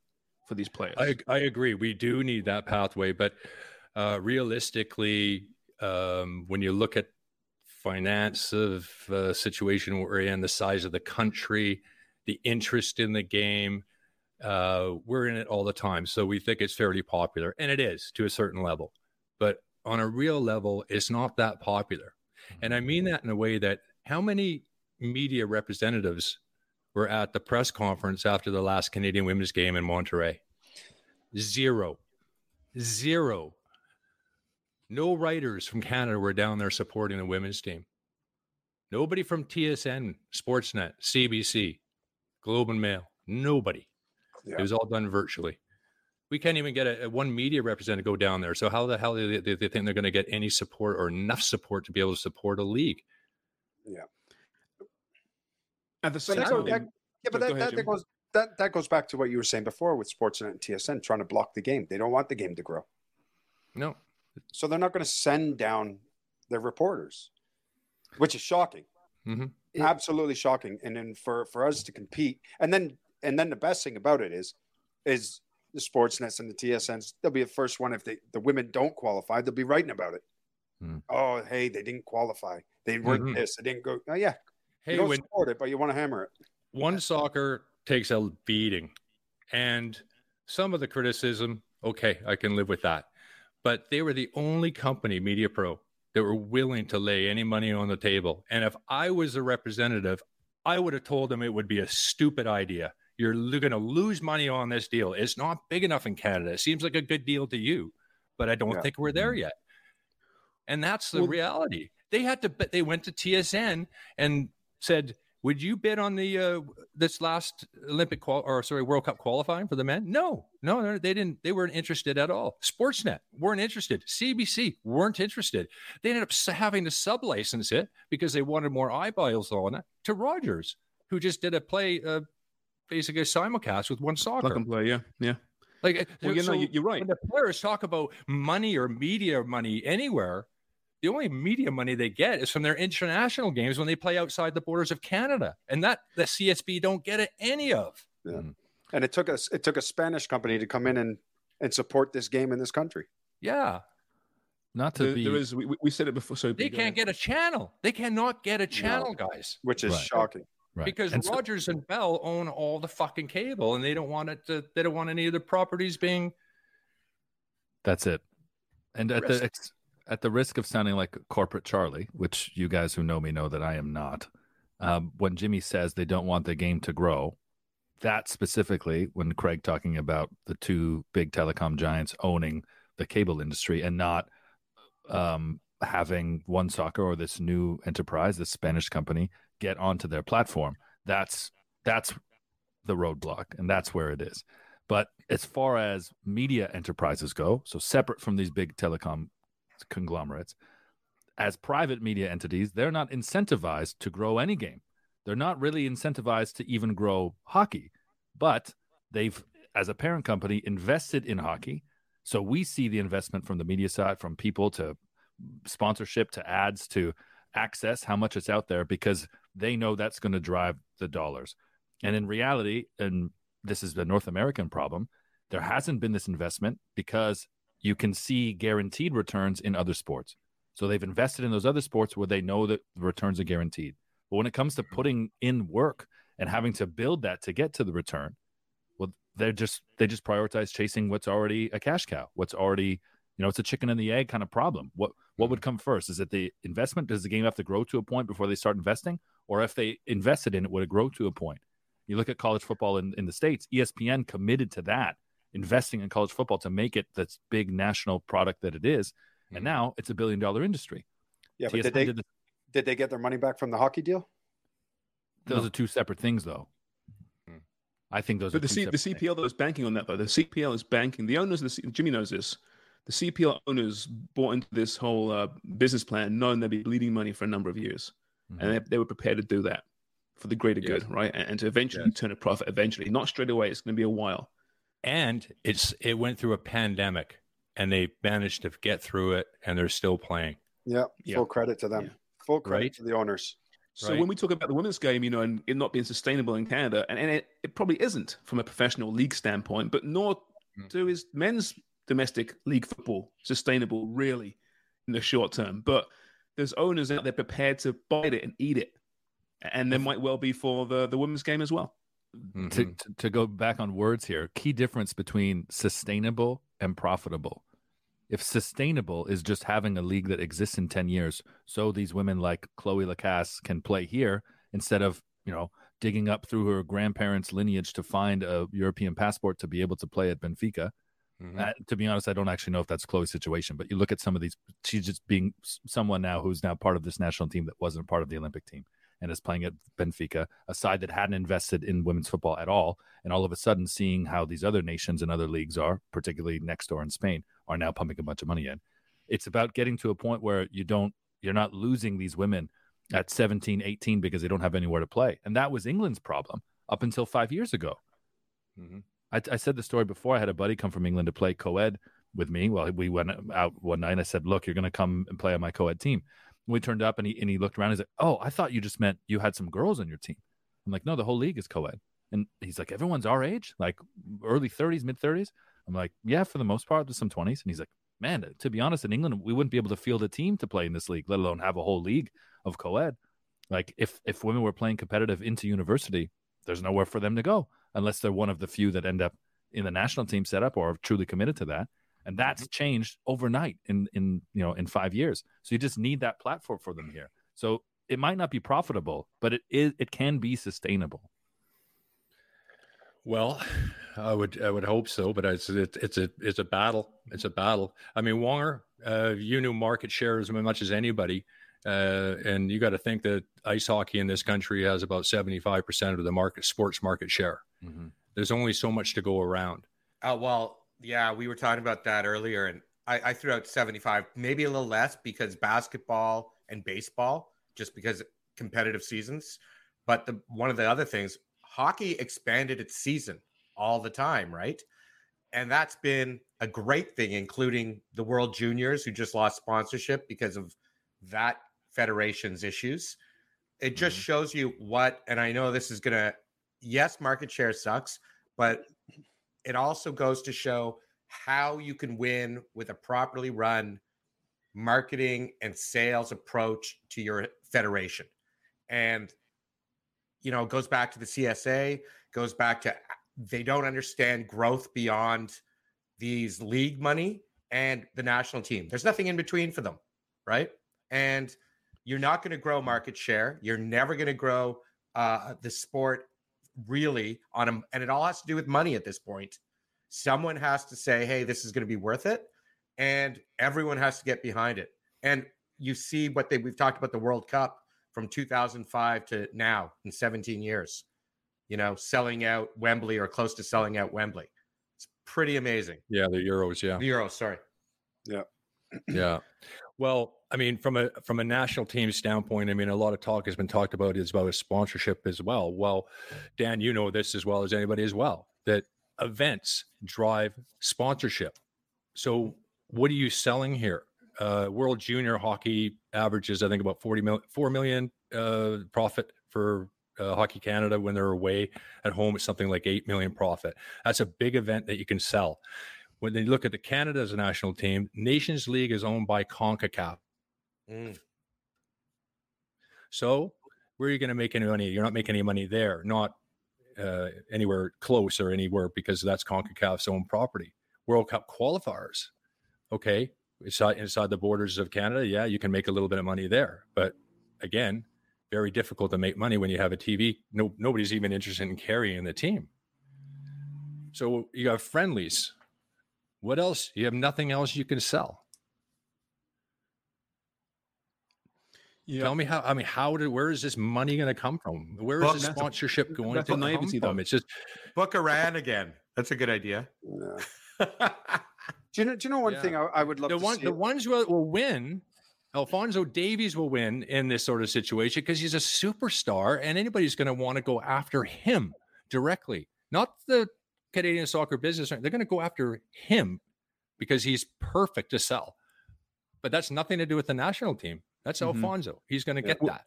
for these players. I, I agree. We do need that pathway, but uh, realistically, um, when you look at finance of uh, situation we're in, the size of the country, the interest in the game, uh, we're in it all the time. So we think it's fairly popular, and it is to a certain level. But on a real level, it's not that popular. And I mean that in a way that how many media representatives were at the press conference after the last Canadian women's game in Monterrey? Zero. Zero. No writers from Canada were down there supporting the women's team. Nobody from TSN, Sportsnet, CBC, Globe and Mail. Nobody. Yeah. It was all done virtually we can't even get a, a, one media representative go down there. So how the hell do they, they, they think they're going to get any support or enough support to be able to support a league? Yeah. At the same time, yeah, but that, ahead, that, goes that that goes back to what you were saying before with Sportsnet and TSN trying to block the game. They don't want the game to grow. No. So they're not going to send down their reporters, which is shocking. Mm-hmm. Absolutely shocking. And then for for us to compete, and then and then the best thing about it is is the Sportsnets and the TSNs, they'll be the first one if they, the women don't qualify, they'll be writing about it. Hmm. Oh, hey, they didn't qualify. They weren't Mhm. this. They didn't go. Oh, yeah. Hey, you don't when support it, but you want to hammer it. one soccer takes a beating, and some of the criticism, okay, I can live with that. But they were the only company, Media Pro, that were willing to lay any money on the table. And if I was a representative, I would have told them it would be a stupid idea. You're going to lose money on this deal. It's not big enough in Canada. It seems like a good deal to you, but I don't Yeah. think we're there yet. And that's the Well- reality. They had to, but they went to TSN and said, "Would you bid on the uh, this last Olympic qual or sorry World Cup qualifying for the men?" No, no, no, they didn't. They weren't interested at all. Sportsnet weren't interested. CBC weren't interested. They ended up having to sub-license it because they wanted more eyeballs on it to Rogers, who just did a play, uh, basically a simulcast with one Plug soccer. and play. Yeah, yeah. Like, uh, Well, you know, so you- you're right. When the players talk about money or media money anywhere, the only media money they get is from their international games when they play outside the borders of Canada, and that the CSB don't get it, any of. Mm. And it took us. It took a Spanish company to come in and and support this game in this country. Yeah, Not to There, be there is. We, we said it before. So they can't get a channel. They cannot get a channel, guys, which is Right. shocking. Right. because And so- Rogers and Bell own all the fucking cable, and they don't want it. To, they don't want any of the properties being. That's it. And at Risk. the at the risk of sounding like corporate Charlie, which you guys who know me know that I am not, um, when Jimmy says they don't want the game to grow, that specifically when Craig talking about the two big telecom giants owning the cable industry and not um, having one soccer or this new enterprise, this Spanish company, get onto their platform. That's that's the roadblock, and that's where it is. But as far as media enterprises go, so separate from these big telecom conglomerates, as private media entities, they're not incentivized to grow any game. They're not really incentivized to even grow hockey, but they've, as a parent company, invested in hockey. So we see the investment from the media side, from people to sponsorship to ads to access, how much it's out there, because they know that's going to drive the dollars. And in reality, and this is the North American problem, there hasn't been this investment because you can see guaranteed returns in other sports. So they've invested in those other sports where they know that the returns are guaranteed. But when it comes to putting in work and having to build that to get to the return, well, they're just they just prioritize chasing what's already a cash cow, what's already you know it's a chicken and the egg kind of problem. What what would mm-hmm. come first? Is it the investment? Does the game have to grow to a point before they start investing, or if they invested in it, would it grow to a point? You look at college football in, in the states. ESPN committed to that, investing in college football to make it this big national product that it is, and now it's a billion dollar industry. Yeah, but did they did the- did they get their money back from the hockey deal? Those are two separate things, though. I think those But are the, C, the separate CPL though is banking on that though. The CPL is banking. The owners of the C, Jimmy knows this. The CPL owners bought into this whole uh, business plan, knowing they'd be bleeding money for a number of years, Mm-hmm. and they, they were prepared to do that for the greater good, right? And, and to eventually turn a profit. Eventually, not straight away. It's going to be a while. and it's it went through a pandemic and they managed to get through it and they're still playing Yeah, Yeah. full credit to them. Full credit Right. to the owners. So Right. when we talk about the women's game, you know, and it not being sustainable in Canada, and, and it, it probably isn't from a professional league standpoint, but nor to is men's domestic league football sustainable really in the short term. But there's owners out there prepared to bite it and eat it. And there might well be for the, the women's game as well. Mm-hmm. to, to, to go back on words here, key difference between sustainable and profitable. If sustainable is just having a league that exists in 10 years, so these women like Chloe Lacasse can play here instead of, you know, digging up through her grandparents' lineage to find a European passport to be able to play at Benfica. Mm-hmm. Uh, to be honest, I don't actually know if that's Chloe's situation, but you look at some of these, she's just being someone now who's now part of this national team that wasn't part of the Olympic team and is playing at Benfica, a side that hadn't invested in women's football at all. And all of a sudden, seeing how these other nations and other leagues are, particularly next door in Spain, are now pumping a bunch of money in. It's about getting to a point where you don't, you're not losing these women at 17, 18 because they don't have anywhere to play. And that was England's problem up until five years ago. I, I said the story before. I had a buddy come from England to play co-ed with me. Well, we went out one night. I said, "Look, you're going to come and play on my co-ed team." We turned up, and he and he looked around. And he's like, "Oh, I thought you just meant you had some girls on your team." I'm like, "No, the whole league is co-ed." And he's like, "Everyone's our age, like early 30s, mid 30s." I'm like, "Yeah, for the most part, there's some 20s." And he's like, man, to be honest, in England, we wouldn't be able to field a team to play in this league, let alone have a whole league of co-ed. Like if if women were playing competitive into university, there's nowhere for them to go unless they're one of the few that end up in the national team setup or are truly committed to that. And that's changed overnight in in you know in five years. So you just need that platform for them here. So it might not be profitable, but it is it can be sustainable. Well, I would I would hope so, but it's it, it's a it's a battle. It's a battle. I mean, Wonger, uh, you knew market share as much as anybody, uh, and you got to think that ice hockey in this country has about seventy five percent of the market sports market share. Mm-hmm. There's only so much to go around. Oh well, yeah, we were talking about that earlier, and I, I threw out seventy five, maybe a little less because basketball and baseball, just because competitive seasons. But the one of the other things, hockey expanded its season all the time, right? And that's been a great thing, including the World Juniors, who just lost sponsorship because of that federation's issues. It just mm-hmm. shows you what, and I know this is going to, yes, market share sucks, but it also goes to show how you can win with a properly run marketing and sales approach to your federation. And you know, goes back to the CSA, goes back to they don't understand growth beyond these league money and the national team. There's nothing in between for them, right? And you're not going to grow market share. You're never going to grow uh, the sport really on them, and it all has to do with money at this point. Someone has to say, "Hey, this is going to be worth it," and everyone has to get behind it. And you see what they we've talked about the World Cup from 2005 to now in 17 years. You know, selling out Wembley or close to selling out Wembley. It's pretty amazing. Yeah, the Euros. Yeah, the Euros. Sorry. Yeah. yeah. Well, I mean, from a from a national team standpoint, I mean, a lot of talk has been talked about is about sponsorship as well. Well, Dan, you know this as well as anybody as well that events drive sponsorship. So, what are you selling here? uh, World Junior Hockey averages, I think, about 40 million, 4 million uh, profit for uh, Hockey Canada when they're away. At home, it's something like 8 million profit. That's a big event that you can sell. When they look at the Canada as a national team, Nations League is owned by CONCACAF. Mm. So, where are you going to make any money? You're not making any money there, not uh, anywhere close or anywhere because that's CONCACAF's own property. World Cup qualifiers. Okay, inside inside the borders of Canada, yeah, you can make a little bit of money there. But again, very difficult to make money when you have a TV. No, nobody's even interested in carrying the team. So you have friendlies. What else? You have nothing else you can sell. Yeah. Tell me how. I mean, how did? Where is this money going to come from? Where is the sponsorship going to come from? It's just book Iran again. That's a good idea. Yeah. Do you know? Do you know one yeah. thing I, I, would love the to one, see? The ones who will win. Alfonso Davies will win in this sort of situation because he's a superstar, and anybody's going to want to go after him directly, not the Canadian soccer business. They're going to go after him because he's perfect to sell. But that's nothing to do with the national team. That's mm-hmm. Alfonso. He's going to get that.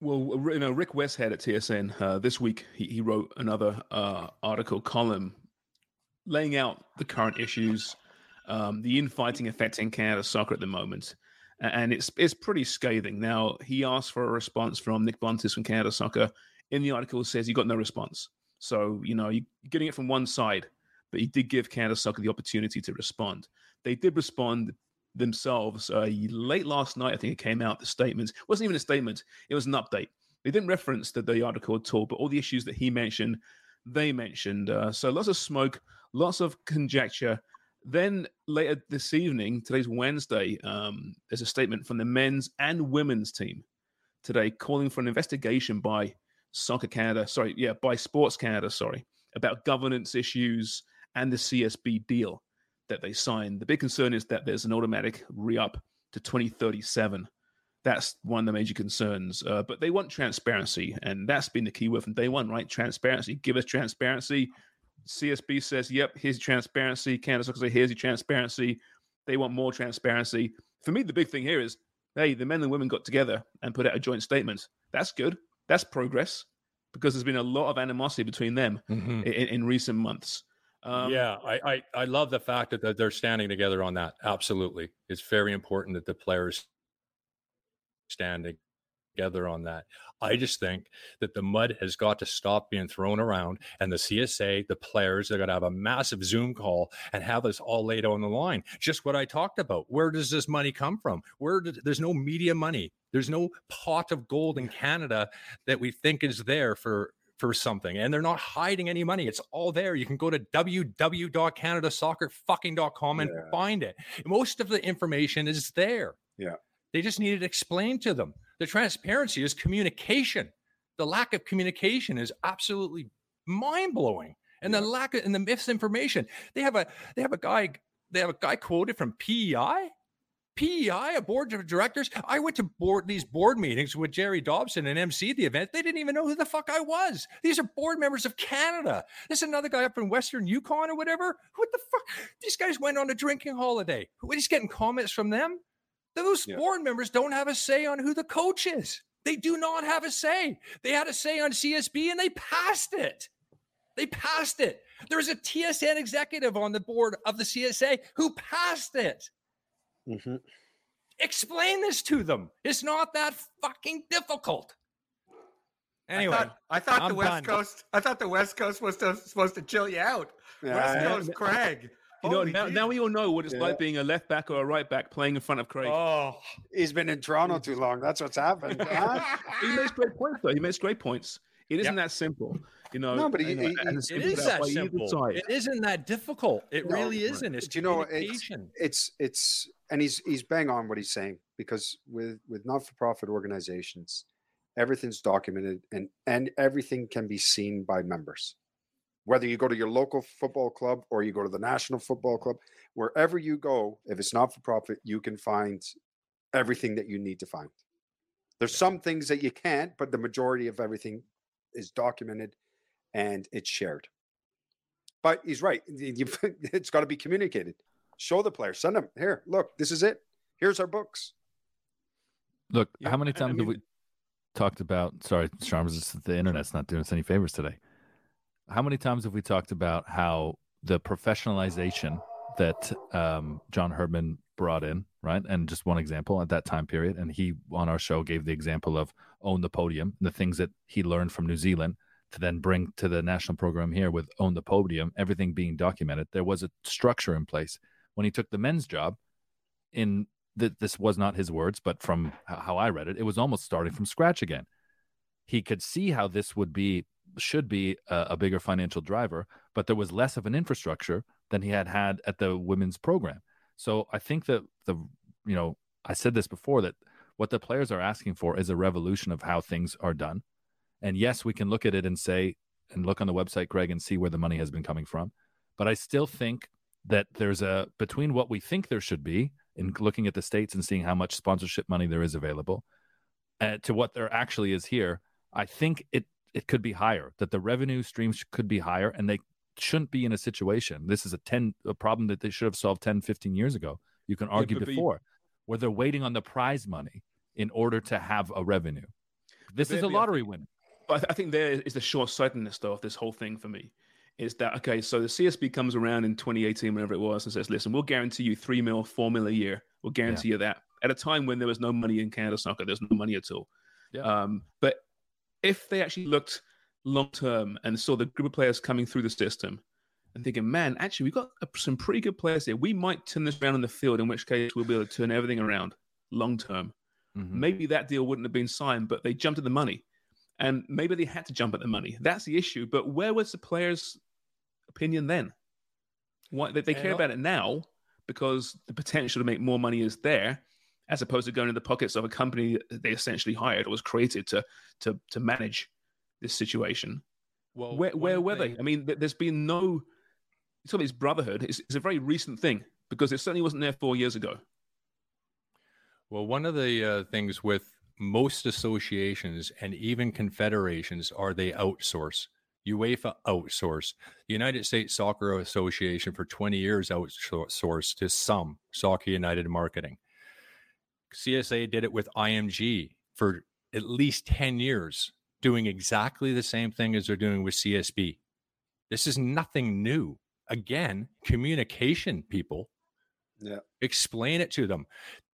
Well, you know, Rick Westhead at TSN uh, this week he, he wrote another uh, article column laying out the current issues, um, the infighting affecting Canada soccer at the moment, and it's it's pretty scathing. Now he asked for a response from Nick Bontis from Canada Soccer. In the article, it says he got no response. So you know you're getting it from one side, but he did give Canada Soccer the opportunity to respond. They did respond themselves uh, late last night. I think it came out. The statement it wasn't even a statement; it was an update. They didn't reference the, the article at all, but all the issues that he mentioned, they mentioned. Uh, so lots of smoke, lots of conjecture. Then later this evening, today's Wednesday, um, there's a statement from the men's and women's team today calling for an investigation by Soccer Canada, sorry, yeah, by Sports Canada, sorry, about governance issues and the CSB deal that they signed. The big concern is that there's an automatic re up to 2037. That's one of the major concerns. Uh, but they want transparency, and that's been the key word from day one, right? Transparency. Give us transparency. CSB says, yep, here's transparency. Canada Soccer say, here's your transparency. They want more transparency. For me, the big thing here is, hey, the men and women got together and put out a joint statement. That's good. That's progress because there's been a lot of animosity between them mm-hmm. in, in, recent months. Um, yeah, I, I I love the fact that that they're standing together on that. Absolutely, it's very important that the players stand together on that. I just think that the mud has got to stop being thrown around, and the CSA, the players, they're going to have a massive Zoom call and have us all laid on the line. Just what I talked about. Where does this money come from? Where did, there's no media money. There's no pot of gold in Canada that we think is there for for something and they're not hiding any money it's all there you can go to www.canadasoccerfucking.com and Yeah. find it most of the information is there Yeah. they just need it explained to them the transparency is communication the lack of communication is absolutely mind-blowing and the lack of and the misinformation they have a they have a guy they have a guy quoted from PEI PEI, a board of directors. I went to board these board meetings with Jerry Dobson and MC the event. They didn't even know who the fuck I was. These are board members of Canada. This is another guy up in Western Yukon or whatever. What the fuck? These guys went on a drinking holiday. Who is getting comments from them? Those Yeah. board members don't have a say on who the coach is. They do not have a say. They had a say on CSB and they passed it. They passed it. There is a TSN executive on the board of the CSA who passed it. Mhm. Explain this to them. It's not that fucking difficult. Anyway, I thought, I thought the West done. Coast. I thought the West Coast was to, supposed to chill you out. West Coast, Craig. You oh, know, Holy now, Jesus. now we all know what it's Yeah. like being a left back or a right back playing in front of Craig. Oh, He's been in Toronto too long. That's what's happened. He makes great points, though. He makes great points. It isn't that simple, you know. No, but he- you he- it's it put is out that by either simple. side. It isn't that difficult. It No, really right. isn't. It's Do you know, it's- it's it's and he's he's bang on what he's saying because with with not-for-profit organizations everything's documented and and everything can be seen by members whether you go to your local football club or you go to the national football club wherever you go if it's not for profit you can find everything that you need to find. There's some things that you can't but the majority of everything is documented and it's shared. But he's right it's got to be communicated. Show the players send them here look this is it. Here's our books. Look, Yeah, how many I- I times have we talked about? Sorry, Sharms, it's the internet's not doing us any favors today. How many times have we talked about how the professionalization that um, John Herdman brought in, right? And just one example at that time period, and he on our show gave the example of own the podium, the things that he learned from New Zealand to then bring to the national program here with own the podium, everything being documented. There was a structure in place when he took the men's job. In that this was not his words, but from how I read it, it was almost starting from scratch again. He could see how this would be, should be a, a bigger financial driver, but there was less of an infrastructure than he had had at the women's program. So I think that the, you know, I said this before that what the players are asking for is a revolution of how things are done. And yes, we can look at it and say, and look on the website, Greg, and see where the money has been coming from. But I still think that there's a between what we think there should be in looking at the states and seeing how much sponsorship money there is available uh, to what there actually is here i think it it could be higher that the revenue streams could be higher and they shouldn't be in a situation this is a 10 a problem that they should have solved 10 15 years ago you can argue be- before where they're waiting on the prize money in order to have a revenue this is a lottery win But I, th- I think there is the short sightedness, though, of this whole thing for me. Is that okay? So the CSB comes around in 2018, whenever it was, and says, "Listen, we'll guarantee you three mil, four mil a year. We'll guarantee you that." At a time when there was no money in Canada soccer, there's no money at all. Yeah. Um, but if they actually looked long term and saw the group of players coming through the system and thinking, "Man, actually, we've got some pretty good players here. We might turn this around in the field. In which case, we'll be able to turn everything around long term." Mm-hmm. maybe that deal wouldn't have been signed, but they jumped at the money. And maybe they had to jump at the money. That's the issue. But where was the players' opinion then? Why they, they care about it now because the potential to make more money is there, as opposed to going in the pockets of a company that they essentially hired or was created to to to manage this situation. Well, where where were they? I mean, th- there's been no. You talk this brotherhood. It's, it's a very recent thing because it certainly wasn't there four years ago. Well, one of the uh, things with most associations and even confederations are they outsource. UEFA outsource. The United States Soccer Association for 20 years outsourced to some Soccer United marketing. CSA did it with IMG for at least 10 years, doing exactly the same thing as they're doing with CSB. This is nothing new. again, communication people. Yeah. Explain it to them.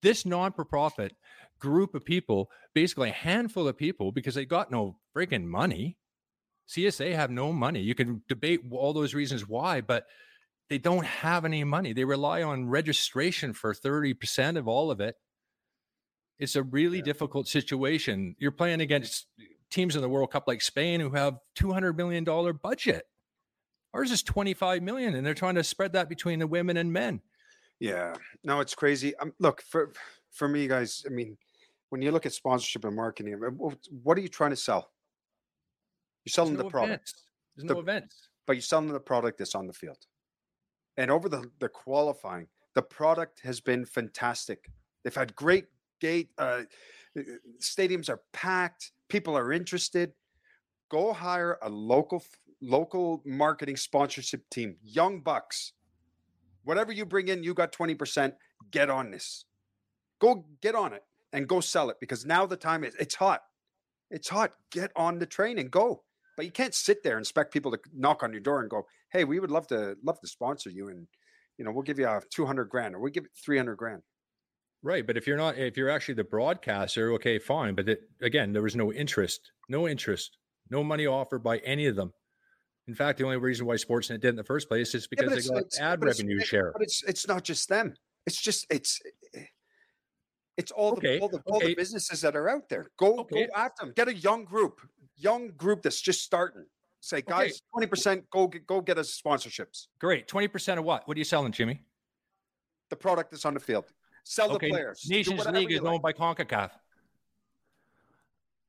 This non for profit group of people, basically a handful of people, because they got no freaking money. CSA have no money. You can debate all those reasons why, but they don't have any money. They rely on registration for 30% of all of it. It's a really Yeah. difficult situation. You're playing against teams in the World Cup like Spain who have 200 million dollar budget. Ours is 25 million and they're trying to spread that between the women and men. Yeah, no, it's crazy. Um, look for for me, guys. I mean, when you look at sponsorship and marketing, uh, what are you trying to sell? You're selling There's the product, events. There's no events. but you're selling the product that's on the field. And over the the qualifying, the product has been fantastic. They've had great gate. Uh, uh, stadiums are packed. People are interested. Go hire a local local marketing sponsorship team. Young bucks. Whatever you bring in, you got twenty percent. Get on this. Go get on it and go sell it because now the time is. It's hot. It's hot. Get on the train and go. But you can't sit there and expect people to knock on your door and go, "Hey, we would love to love to sponsor you, and you know we'll give you a two hundred grand or we will give you three hundred grand." Right, but if you're not, if you're actually the broadcaster, okay, fine. But it, again, there was no interest, no interest, no money offered by any of them. In fact, the only reason why Sportsnet did in the first place is because but they got ad but it's- revenue share. But it's it's not just them. It's just it's eh, it's all the all the, all the businesses that are out there. Go Okay. go after them. Get a young group, young group that's just starting. Say, guys, twenty percent. Go get go get us sponsorships. Great, twenty percent of what? What are you selling, Jimmy? The product that's on the field. Sell okay, the players. Nations League is like. owned by Concacaf.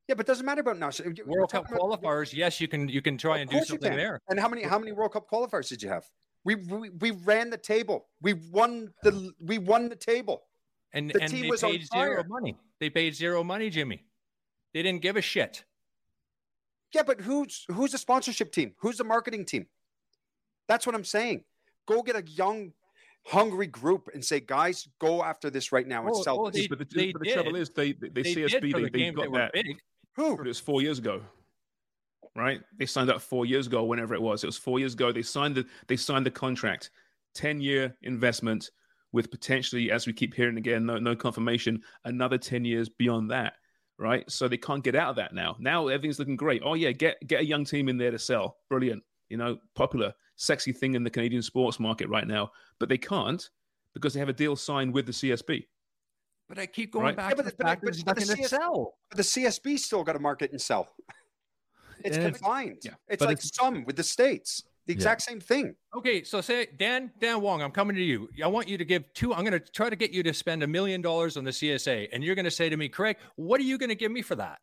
Yeah, but it doesn't matter about now. So you- we're World Cup talking about- qualifiers, yes, you can you can try and do something there. And how many how many World Cup qualifiers did you have? We we, we ran the table. We won the we won the table. And The and team they was paid zero money. They paid zero money, Jimmy. They didn't give a shit. Yeah, but who's who's the sponsorship team? Who's the marketing team? That's what I'm saying. Go get a young, hungry group and say, guys, go after this right now and Oh, sell oh, this. they- but the, they but the trouble is, they they, They CSB did for they, the they games got that were big. Who? It was four years ago, right? They signed up four years ago, whenever it was. It was four years ago. They signed the they signed the contract, ten year investment with potentially, as we keep hearing again, no no confirmation, another ten years beyond that, right? So they can't get out of that now. Now everything's looking great. Oh yeah, get get a young team in there to sell. Brilliant, you know, popular, sexy thing in the Canadian sports market right now. But they can't because they have a deal signed with the CSB. But I keep going Right. back Yeah, to but- the but- fact but- there's but the nothing CS sell. But the CSB still got to market and sell. It's And it's- confined. yeah. It's like it's- some with the states. The Yeah. exact same thing. Okay, so say Dan Dan Wong, I'm coming to you. I want you to give two. I'm going to try to get you to spend a million dollars on the CSA, and you're going to say to me, Craig, what are you going to give me for that?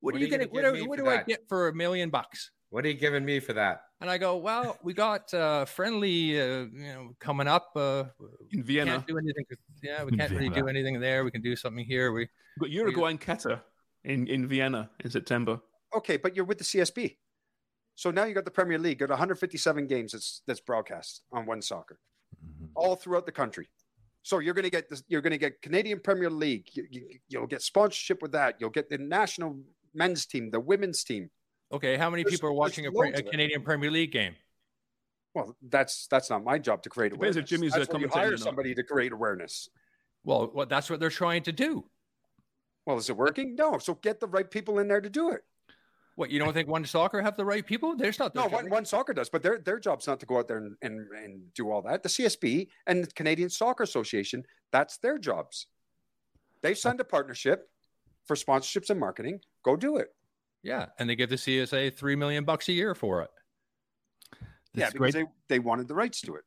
What, What are are you you going to? gonna What, do- me what for do I get for a million bucks? What are you giving me for that? And I go, well, we got uh, friendly, uh, you know, coming up. Uh, In Vienna, can't do anything. Yeah, we can't really do anything there. We can do something here. We We've got Uruguay and Qatar in, in Vienna in September. Okay, but you're with the CSB. So now you got the Premier League. Got 157 games that's that's broadcast on One Soccer, all throughout the country. So you're going to get this, you're going to get Canadian Premier League. You, you, you'll get sponsorship with that. You'll get the national men's team, the women's team. Okay. How many There's- people are watching a, a. Canadian Premier League game? Well, that's that's not my job to create Depends awareness. if Jimmy's a that's when you hire somebody to create awareness. Well, well, that's what they're trying to do. Well, is it working? No. So get the right people in there to do it. What you don't think One Soccer have the right people? There's not. No, one, one soccer does, but their their job's not to go out there and, and, and do all that. The CSB and the Canadian Soccer Association, that's their jobs. They've signed a partnership for sponsorships and marketing. Go do it. Yeah, and they give the CSA three million bucks a year for it. yeah, because great. they, they wanted the rights to it.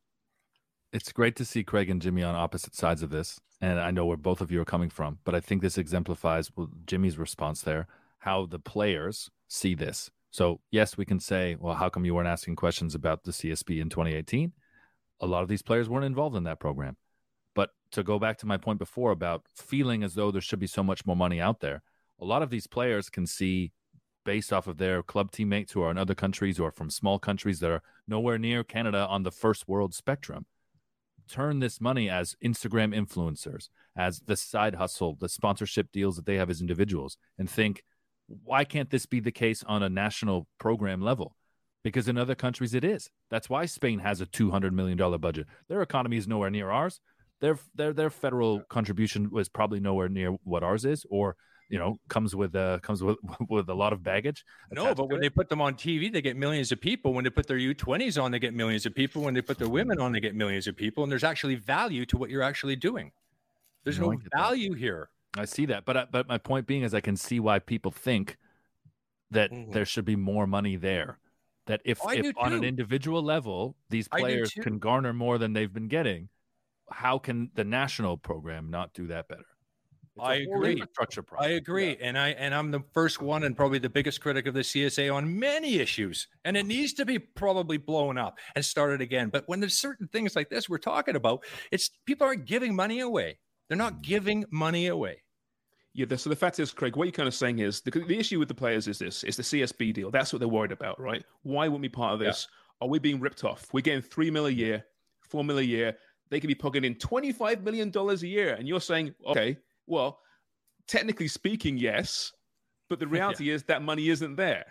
it's great to see Craig and Jimmy on opposite sides of this, and I know where both of you are coming from. But I think this exemplifies well, Jimmy's response there, how the players see this. So yes, we can say, well, how come you weren't asking questions about the CSB in 2018? A lot of these players weren't involved in that program. But to go back to my point before about feeling as though there should be so much more money out there, a lot of these players can see based off of their club teammates who are in other countries or from small countries that are nowhere near Canada on the first world spectrum. Turn this money as Instagram influencers, as the side hustle, the sponsorship deals that they have as individuals, and think, why can't this be the case on a national program level? because in other countries it is. That's why Spain has a two hundred million dollar budget. Their economy is nowhere near ours. Their their their federal contribution was probably nowhere near what ours is, or you know comes with uh comes with with a lot of baggage. No, but when it. they put them on TV, they get millions of people. When they put their U20s on, they get millions of people. When they put their women on, they get millions of people. And there's actually value to what you're actually doing. There's No, no, get that. value here. I see that, but I- but my point being is I can see why people think that Mhm. there should be more money there. That if, I if on an individual level these players can garner more than they've been getting, how can the national program not do that better? I agree. Infrastructure I problem. agree, and I and I'm the first one and probably the biggest critic of the CSA on many issues, and it needs to be probably blown up and started again. But when there's certain things like this we're talking about, it's people aren't giving money away. They're not mm. giving money away. Yeah, the, so the fact is, Craig, what you're kind of saying is the, the issue with the players is this: it's the CSB deal. That's what they're worried about, right? Why wouldn't we be part of this? Are we being ripped off? We're getting three mil a year, four mil a year. They could be pocketing in twenty-five million dollars a year, and you're saying, okay, well, technically speaking, yes, but the reality is that money isn't there,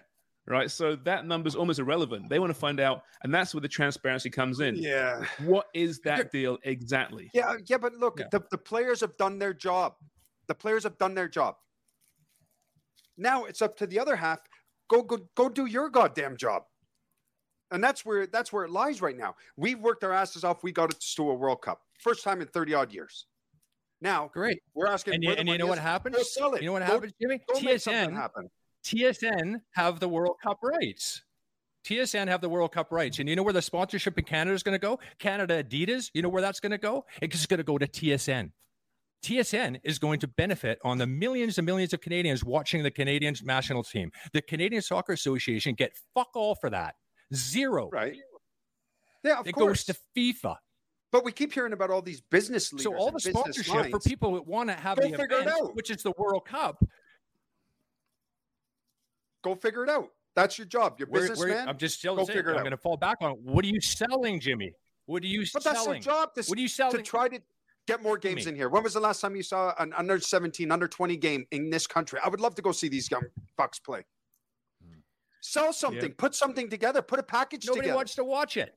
right? So that number's almost irrelevant. They want to find out, and that's where the transparency comes in. Yeah. What is that deal exactly? Yeah, uh, yeah, but look, Yeah. the, the players have done their job. The players have done their job. Now it's up to the other half. Go go go do your goddamn job. And that's where that's where it lies right now. We've worked our asses off. We got us to a World Cup. First time in 30 odd years. Now Great. we're asking And and you know what is. Go sell it. You know what happens, Jimmy? TSN happen. TSN have the World Cup rights. TSN have the World Cup rights. And you know where the sponsorship in Canada is going to go? Canada Adidas. You know where that's going to go? It's going to go to TSN. TSN is going to benefit on the millions and millions of Canadians watching the Canadian national team. The Canadian Soccer Association get fuck all for that. Zero. Right. Yeah, of It course. goes to FIFA. But we keep hearing about all these business leaders. So all the business sponsorship for people that want to have Go the figure it event, out. which is the World Cup. Go figure it out. That's your job. You're businessman. I'm just Go telling you, figure it I'm going to fall back on. What are you selling, Jimmy? What are you But that's selling? their job to, What are you selling? to try to get more games me. in here. When was the last time you saw an under 17, under 20 game in this country? I would love to go see these young bucks play. Hmm. Sell something, put something together, put a package Nobody together. wants to watch it.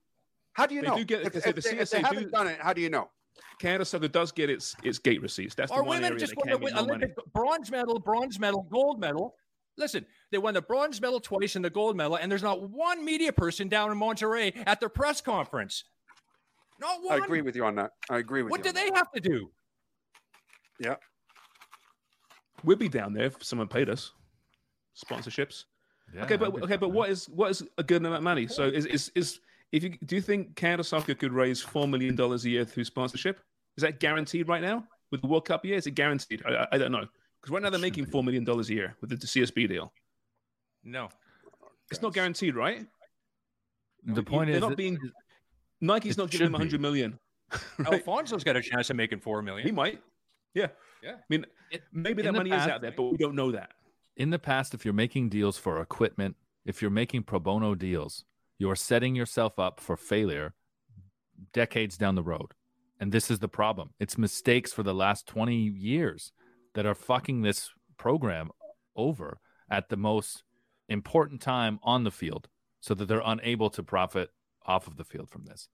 How do you They know? do get- if, so if the they, if they CSA haven't do- done it, how do you know? Canada Soccer does get its its gate receipts. That's the Our one women area just that won can the get more money. Olympic bronze medal, bronze medal, gold medal. Listen, they won the bronze medal twice and the gold medal, and there's not one media person down in Monterrey at their press conference. Not one. I agree with you on that. I agree with What you. What do they that. have to do? Yeah. We'd be down there if someone paid us sponsorships. Yeah, okay, but okay, but what is what is a good amount of money? So is is is if you do you think Canada Soccer could raise four million dollars a year through sponsorship? Is that guaranteed right now with the World Cup year? Is it guaranteed? I, I, I don't know because right now they're making four million dollars a year with the, the CSB deal. No. It's not guaranteed, right? The point they're is not being Nike's not giving should them a hundred be. million. right? Alfonso's got a chance of making four He might. Yeah. Yeah. I mean, It- maybe that the money is out there, but we don't know that. in the past, if you're making deals for equipment, if you're making pro bono deals, you're setting yourself up for failure decades down the road. And this is the problem. It's mistakes for the last 20 years that are fucking this program over at the most important time on the field so that they're unable to profit off of the field from this.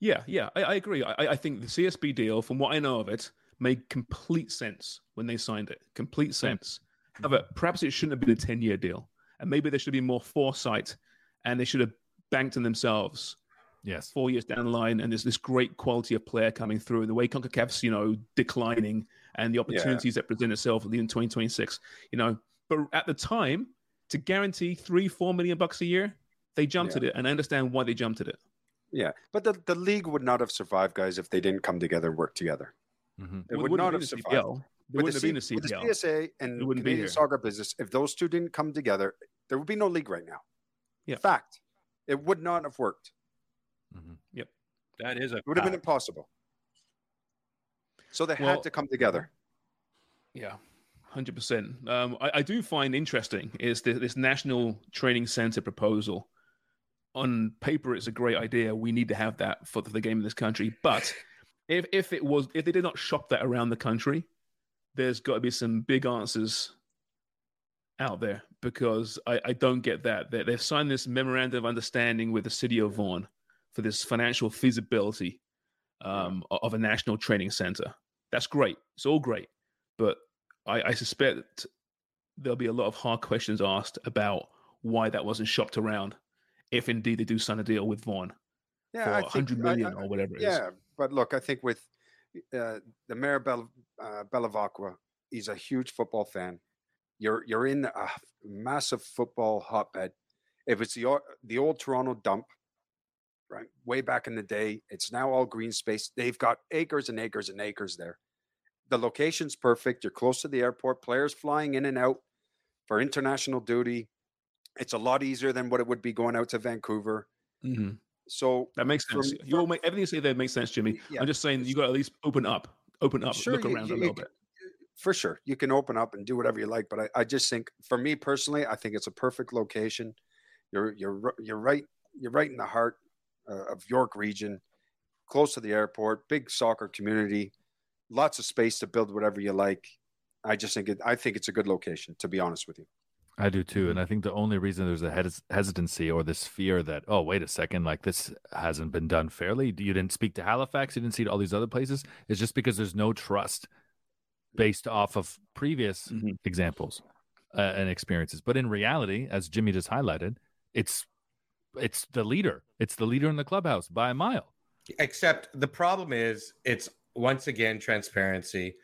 Yeah, yeah, I, I agree. I, I think the CSB deal, from what I know of it, made complete sense when they signed it. Complete sense. However, perhaps it shouldn't have been a 10 year deal. And maybe there should be more foresight and they should have banked on themselves Yes. four years down the line. And there's this great quality of player coming through. and The way CONCACAF's, you know, declining and the opportunities that present itself in 2026, you know. But at the time, to guarantee three, four million bucks a year, they jumped Yeah. at it. And I understand why they jumped at it. Yeah, but the, the league would not have survived, guys, if they didn't come together and work together. hmm It Well, would wouldn't have survived. CPL. There With wouldn't the, have been a C- with the CPL. CSA and It wouldn't Canadian here. soccer business, if those two didn't come together, there would be no league right now. Yeah. Fact. It would not have worked. hmm That is a It would have been impossible. So they Well- had to come together. Yeah, hundred percent. Um, I, I do find interesting is this, this national training center proposal. On paper, it's a great idea. We need to have that for the game in this country. But if if it was if they did not shop that around the country, there's got to be some big answers out there because I, I don't get that. They, they've signed this memorandum of understanding with the city of Vaughan for this financial feasibility um, of a national training center. That's great. It's all great. But I, I suspect there'll be a lot of hard questions asked about why that wasn't shopped around if indeed they do sign a deal with Vaughan Yeah, for I 100 I- million I- or whatever it is. Yeah, but look, I think with uh, the mayor of Bell, uh, Bellavacqua, he's a huge football fan. You're you're in a massive football hotbed. If it's the the old Toronto dump, right, way back in the day, it's now all green space. They've got acres and acres and acres there. The location's perfect. You're close to the airport. Players flying in and out for international duty. It's a lot easier than what it would be going out to Vancouver. Mhm. So That makes from- sense. You all make everything you say there makes sense, Jimmy. Yeah. I'm just saying you got to at least open up, open up, Sure, look around you- a little bit. For sure you can open up and do whatever you like but I, I just think for me personally i think it's a perfect location you're you're you're right you're right in the heart uh, of york region close to the airport big soccer community lots of space to build whatever you like i just think it i think it's a good location to be honest with you I do too, and I think the only reason there's a hes- hesitancy or this fear that oh wait a second, like this hasn't been done fairly. You didn't speak to Halifax, you didn't see all these other places. Is just because there's no trust based off of previous Mhm. examples uh, and experiences. But in reality, as Jimmy just highlighted, it's it's the leader. It's the leader in the clubhouse by a mile. Except the problem is it's once again transparency.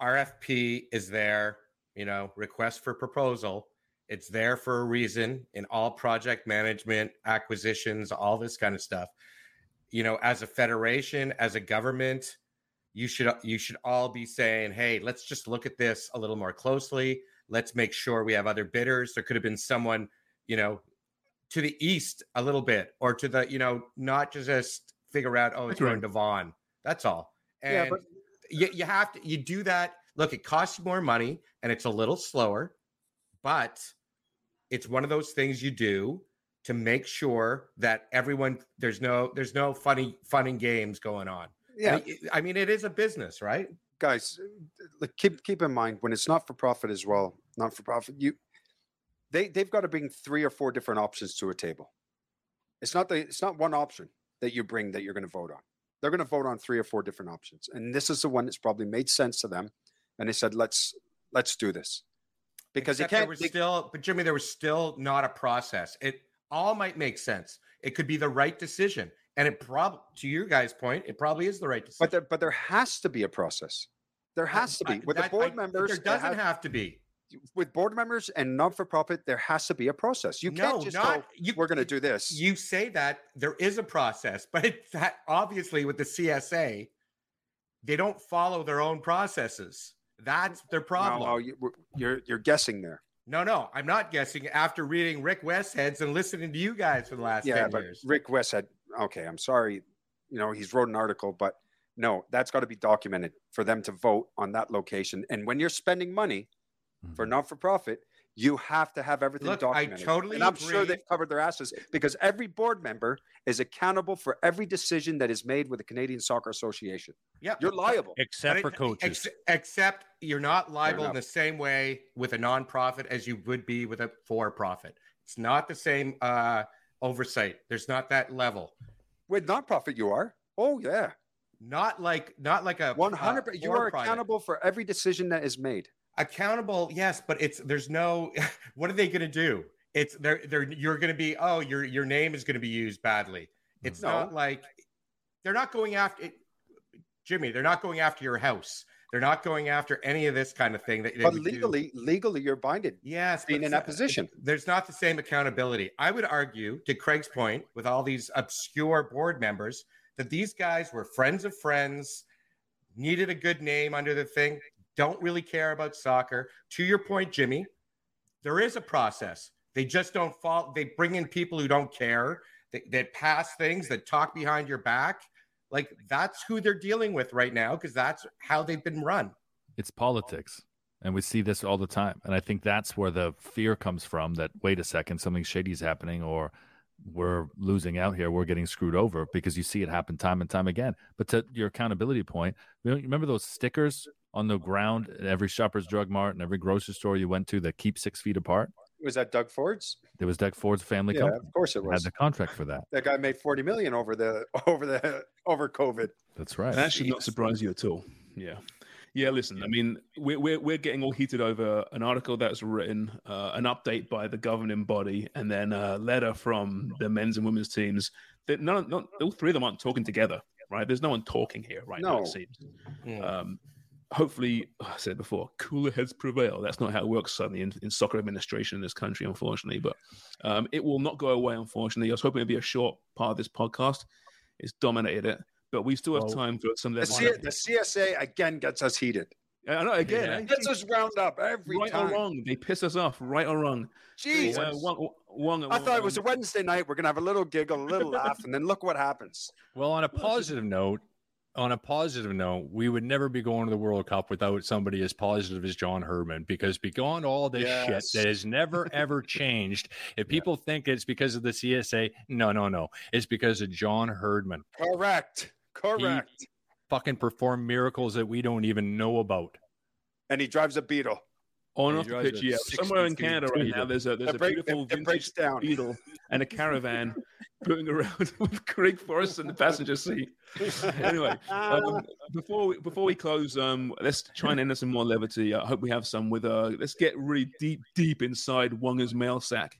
RFP is there, you know, request for proposal. It's there for a reason in all project management, acquisitions, all this kind of stuff. You know, as a federation, as a government, you should uh, you should all be saying, "Hey, let's just look at this a little more closely. Let's make sure we have other bidders. There could have been someone, you know, to the east a little bit, or to the, you know, not just figure out, oh, it's going to Vaughan. That's all. And Yeah, but- you, you have to you do that. Look, it costs you more money and it's a little slower, but it's one of those things you do to make sure that everyone there's no there's no funny fun and games going on. Yeah I, I mean, it is a business, right? guys uh, like, keep keep in mind when it's not for profit as well not for profit you they they've got to bring three or four different options to a table it's not the it's not one option that you bring that you're going to vote on they're going to vote on three or four different options and this is the one that's probably made sense to them and they said let's let's do this because Except you there can't was they- still, but Jimmy, there was still not a process. It all might make sense. It could be the right decision, and it probably, to your guys' point, it probably is the right decision. but there but there has to be a process there has to be with the board I- members There doesn't has- have to be. with board members and non-for-profit there has to be a process you no, can't just not go you. we're going to do this You say that there is a process, but it's that obviously with the CSA, they don't follow their own processes. That's their problem. No, you, you're you're guessing there. No, no, I'm not guessing. After reading Rick Westhead's and listening to you guys for the last Yeah, ten but years, Rick West said, "Okay, I'm sorry, you know, he's wrote an article, but no, that's got to be documented for them to vote on that location. And when you're spending money for Mhm. not-for-profit, you have to have everything Look, I documented. totally and I'm sure they've covered their asses because every board member is accountable for every decision that is made with the Canadian Soccer Association. yeah, You're liable. Except for But it- coaches. ex- except you're not liable in the same way with a nonprofit as you would be with a for-profit. It's not the same uh, oversight. There's not that level. With non-profit, you are. Oh yeah, Not like not like a one hundred. uh, You are accountable for every decision that is made. accountable yes but it's there's no what are they going to do it's they're they're you're going to be oh your your name is going to be used badly it's No. not like they're not going after it, jimmy they're not going after your house they're not going after any of this kind of thing that they But would do. legally, legally, you're binded. yes being in that position. there's not the same accountability i would argue to craig's point with all these obscure board members that these guys were friends of friends needed a good name under the thing don't really care about soccer to your point jimmy there is a process they just don't fall they bring in people who don't care that, that pass things that talk behind your back like that's who they're dealing with right now because that's how they've been run it's politics and we see this all the time and i think that's where the fear comes from that wait a second something shady is happening or we're losing out here we're getting screwed over because you see it happen time and time again but to your accountability point remember those stickers on the ground at every Shoppers Drug Mart and every grocery store you went to that keep six feet apart? Was that Doug Ford's? It was Doug Ford's family Yeah, company. of course it was. Had the contract for that. That guy made forty million over the over the over COVID. That's right. That should not surprise you at all. Yeah. Yeah, listen, I mean, we're, we're, we're getting all heated over an article that's written, uh, an update by the governing body, and then a letter from the men's and women's teams. That none, not, all three of them aren't talking together, right? There's no one talking here right now, No. it seems. Um, hopefully, I said before, cooler heads prevail. That's not how it works suddenly in, in soccer administration in this country, unfortunately. But um, it will not go away, unfortunately. I was hoping it'd be a short part of this podcast. It's dominated it, but we still have Well, time for some The, less. C- the CSA again gets us heated. I know again. eh? Gets us round up every right time. or wrong, they piss us off. Right or wrong. Jesus. Uh, one, one, I thought it was a Wednesday night. We're gonna have a little giggle, a little laugh, and then look what happens. Well, on a positive note, on a positive note, we would never be going to the World Cup without somebody as positive as John Herdman because beyond all this Yes. shit that has never ever changed, if people think it's because of the CSA, no, no, no. It's because of John Herdman. Correct. Correct. Fucking perform miracles that we don't even know about. and he drives a Beetle. On off the pitch. a Yeah, somewhere in Canada right now, there's a there's It a break- beautiful it- it vintage down. Beetle and a caravan putting around with Craig Forrest in the passenger seat. anyway, um, before we, before we close, um, let's try and end this in more levity. I hope we have some with uh, let's get really deep, deep inside Wonga's mail sack.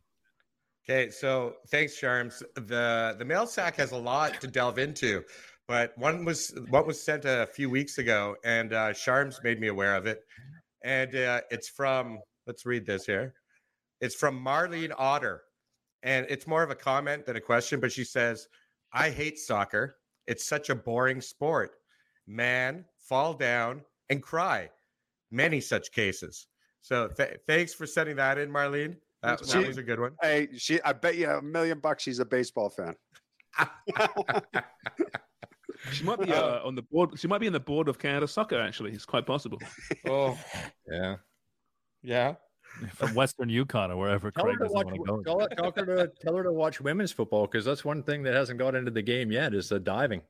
Okay, so thanks, Charms. The the mail sack has a lot to delve into, but one was what was sent a few weeks ago, and uh, Charms made me aware of it, and uh, it's from. Let's read this here. It's from Marlene Otter, and it's more of a comment than a question. But she says, "I hate soccer. It's such a boring sport. Man, fall down and cry. Many such cases." So th- thanks for sending that in, Marlene. That, that was a good one. Hey, she. I bet you a million bucks she's a baseball fan. She might be uh, on the board. She might be in the board of Canada Soccer. Actually, it's quite possible. Oh, Yeah. yeah. From Western Yukon or wherever Tell Craig her, to doesn't watch, want to go. tell, her, tell, her to, tell her to watch women's football because that's one thing that hasn't got into the game yet is the diving.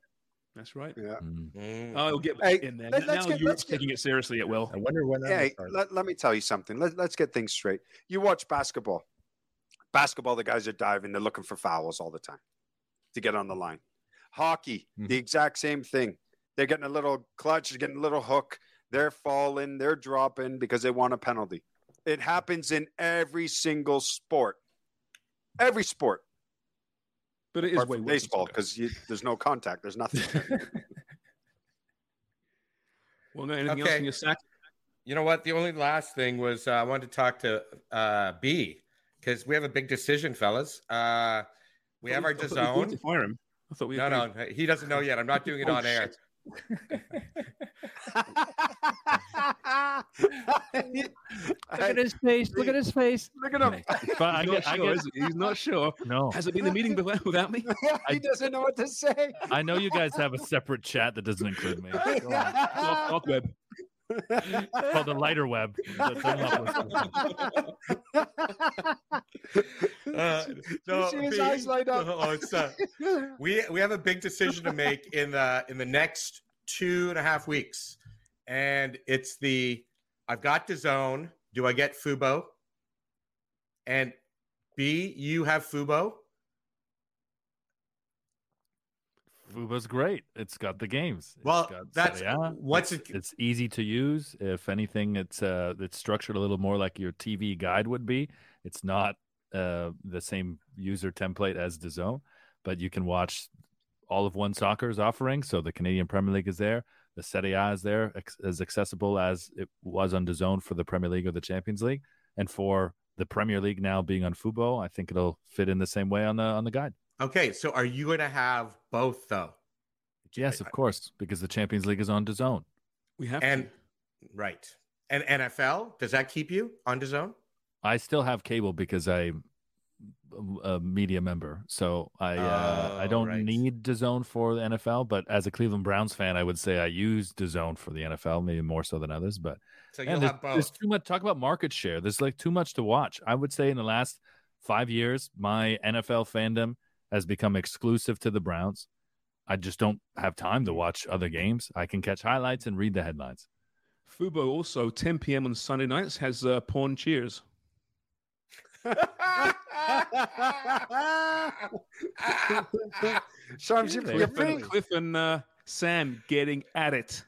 That's right. Yeah. Mm. Oh, we'll get Hey, in there. let- now get- Europe's let's get- taking it seriously. It will. I wonder when that Hey, starts. let, let me tell you something. Let, let's get things straight. You watch basketball. Basketball, the guys are diving. They're looking for fouls all the time to get on the line. Hockey, the exact same thing. They're getting a little clutch, they're getting a little hook. They're falling, they're dropping because they want a penalty. It happens in every single sport. Every sport. But it is way from worse than baseball because there's no contact. There's nothing. Well, no, anything else Okay. in your sack? You know what? The only last thing was uh, I wanted to talk to uh, B because we have a big decision, fellas. Uh, we have our I thought we were going to DAZN. fire him. I thought we No, agreed. no, he doesn't know yet. I'm not doing it Oh, on air. Look Look at his face. Look at his face. Look at him. But I He's get, not I sure, get, is he? He's not sure. no. Has it been a meeting without, without me? he doesn't know what to say. I know you guys have a separate chat that doesn't include me. Go on. Dark, dark web. It's called the lighter web. The Dunlop Uh, no, see his B- eyes light up? Oh, it's, uh, we we have a big decision to make in the in the next two and a half weeks, and it's the I've got the zone. Do I get Fubo? And B, you have Fubo. Fubo's great. It's got the games. It's Well, got that's Serie A. what's it's, it. it's easy to use. If anything, it's uh it's structured a little more like your TV guide would be. It's not uh the same user template as the zone, but you can watch all of one soccer's offering. So the Canadian Premier League is there. The Serie A is there, ex- as accessible as it was on the zone for the Premier League or the Champions League, and for the Premier League now being on Fubo, I think it'll fit in the same way on the on the guide. Okay, so are you going to have both though? Yes, of course, because the Champions League is on the zone. We have And to. right, and NFL does that keep you on the zone? I still have cable because I'm a media member, so I uh, I Oh, don't right. need DAZN for the NFL. But as a Cleveland Browns fan, I would say I use DAZN for the NFL, maybe more so than others. But So you'll there's, there's too much. Talk about market share. There's like too much to watch. I would say in the last five years, my NFL fandom has become exclusive to the Browns. I just don't have time to watch other games. I can catch highlights and read the headlines. Fubo also 10 p.m. on Sunday nights has uh, porn cheers. Shams, you're, you're Cliff and. Cliff and uh, Sam getting at it.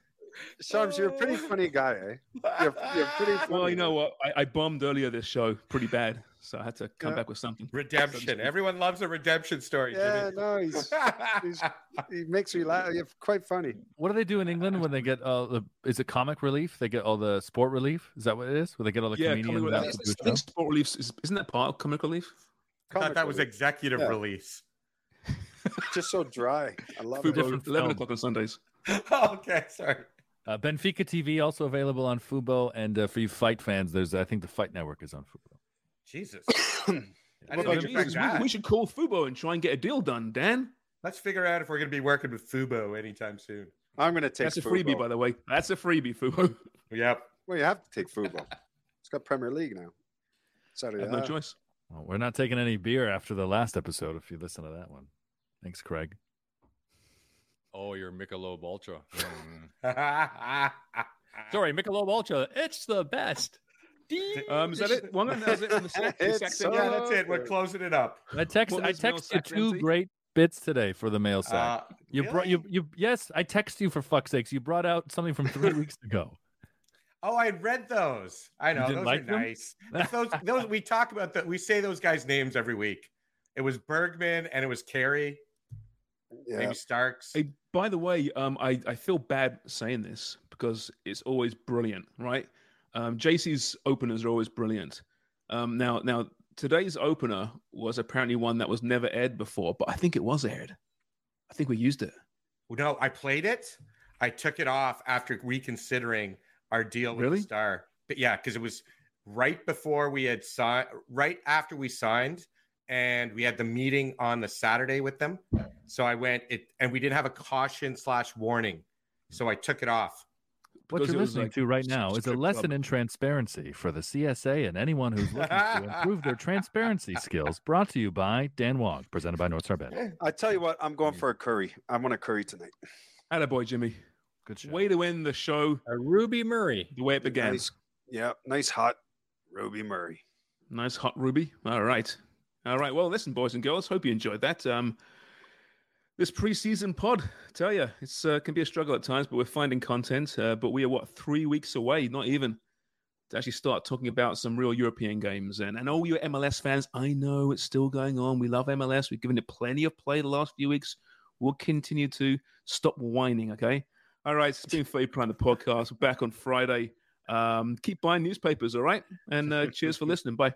Shams, you're a pretty funny guy, eh? You're, you're pretty funny. Well, you know what? I, I bombed earlier this show pretty bad, so I had to come Yeah. back with something. Redemption. Everyone loves a redemption story. Yeah, Jimmy. no, he's, he's he makes me laugh. You're quite funny. What do they do in England when they get uh, the? Is it comic relief? They get all the sport relief. Is that what it is? Where they get all the Yeah, comedians comic, out I think, do I think show? sport relief is, isn't that part of comic relief? I thought Comic that was executive Yeah. release. Just so dry. I love Fubo, it. Different 11 film. o'clock on Sundays. okay, sorry. Uh, Benfica TV also available on Fubo, and uh, for you fight fans, there's I think the Fight Network is on Fubo. Jesus. What I didn't about expect Jesus? We, we should call Fubo and try and get a deal done, Dan. Let's figure out if we're going to be working with Fubo anytime soon. I'm going to take That's a Fubo. freebie, by the way. That's a freebie, Fubo. Yep. Well, you have to take Fubo. It's got Premier League now. I Saturday. have no choice. Well, we're not taking any beer after the last episode. If you listen to that one, thanks, Craig. Oh, you're Michelob Ultra. Mm. Sorry. Sorry, Michelob Ultra. It's the best. Um, is that it? One of them, it? The sack, the It's sack so- Yeah, that's it. We're closing it up. I text What I is text you two Ramsey? great bits today for the mail sack. Uh, you brought you you yes, I text you for fuck's sakes. You brought out something from three weeks ago. Oh, I read those. I know those like are them? nice. Those those we talk about that. We say those guys' names every week. It was Bergman and it was Carey, Yeah. maybe Starks. Hey, by the way, um, I, I feel bad saying this because it's always brilliant, right? Um, JC's openers are always brilliant. Um, now, now today's opener was apparently one that was never aired before, but I think it was aired. I think we used it. No, I played it. I took it off after reconsidering our deal with Really? the Star. But yeah, because it was right before we had signed, right after we signed, and we had the meeting on the Saturday with them. So I went it, and we didn't have a caution slash warning, so I took it off. What Because you're listening like to right now is a lesson in transparency for the CSA and anyone who's looking to improve their transparency skills. Brought to you by Dan Wong, presented by North Star Bet. I tell you what, I'm going for a curry. I want a curry tonight. Attaboy, Jimmy. Good show. Way to end the show A Ruby Murray. the way it began. Nice, yeah, nice hot Ruby Murray. Nice hot ruby. All right. All right. Well, listen, boys and girls, hope you enjoyed that. Um, this preseason pod, tell you, it's uh, can be a struggle at times, but we're finding content. Uh, but we are what three weeks away, not even, to actually start talking about some real European games. And and all you MLS fans, I know it's still going on. We love MLS. We've given it plenty of play the last few weeks. We'll continue to stop whining. Okay. All right. It's been Footy Prime the podcast. We're back on Friday. Um, keep buying newspapers. All right. And uh, cheers for listening. Bye.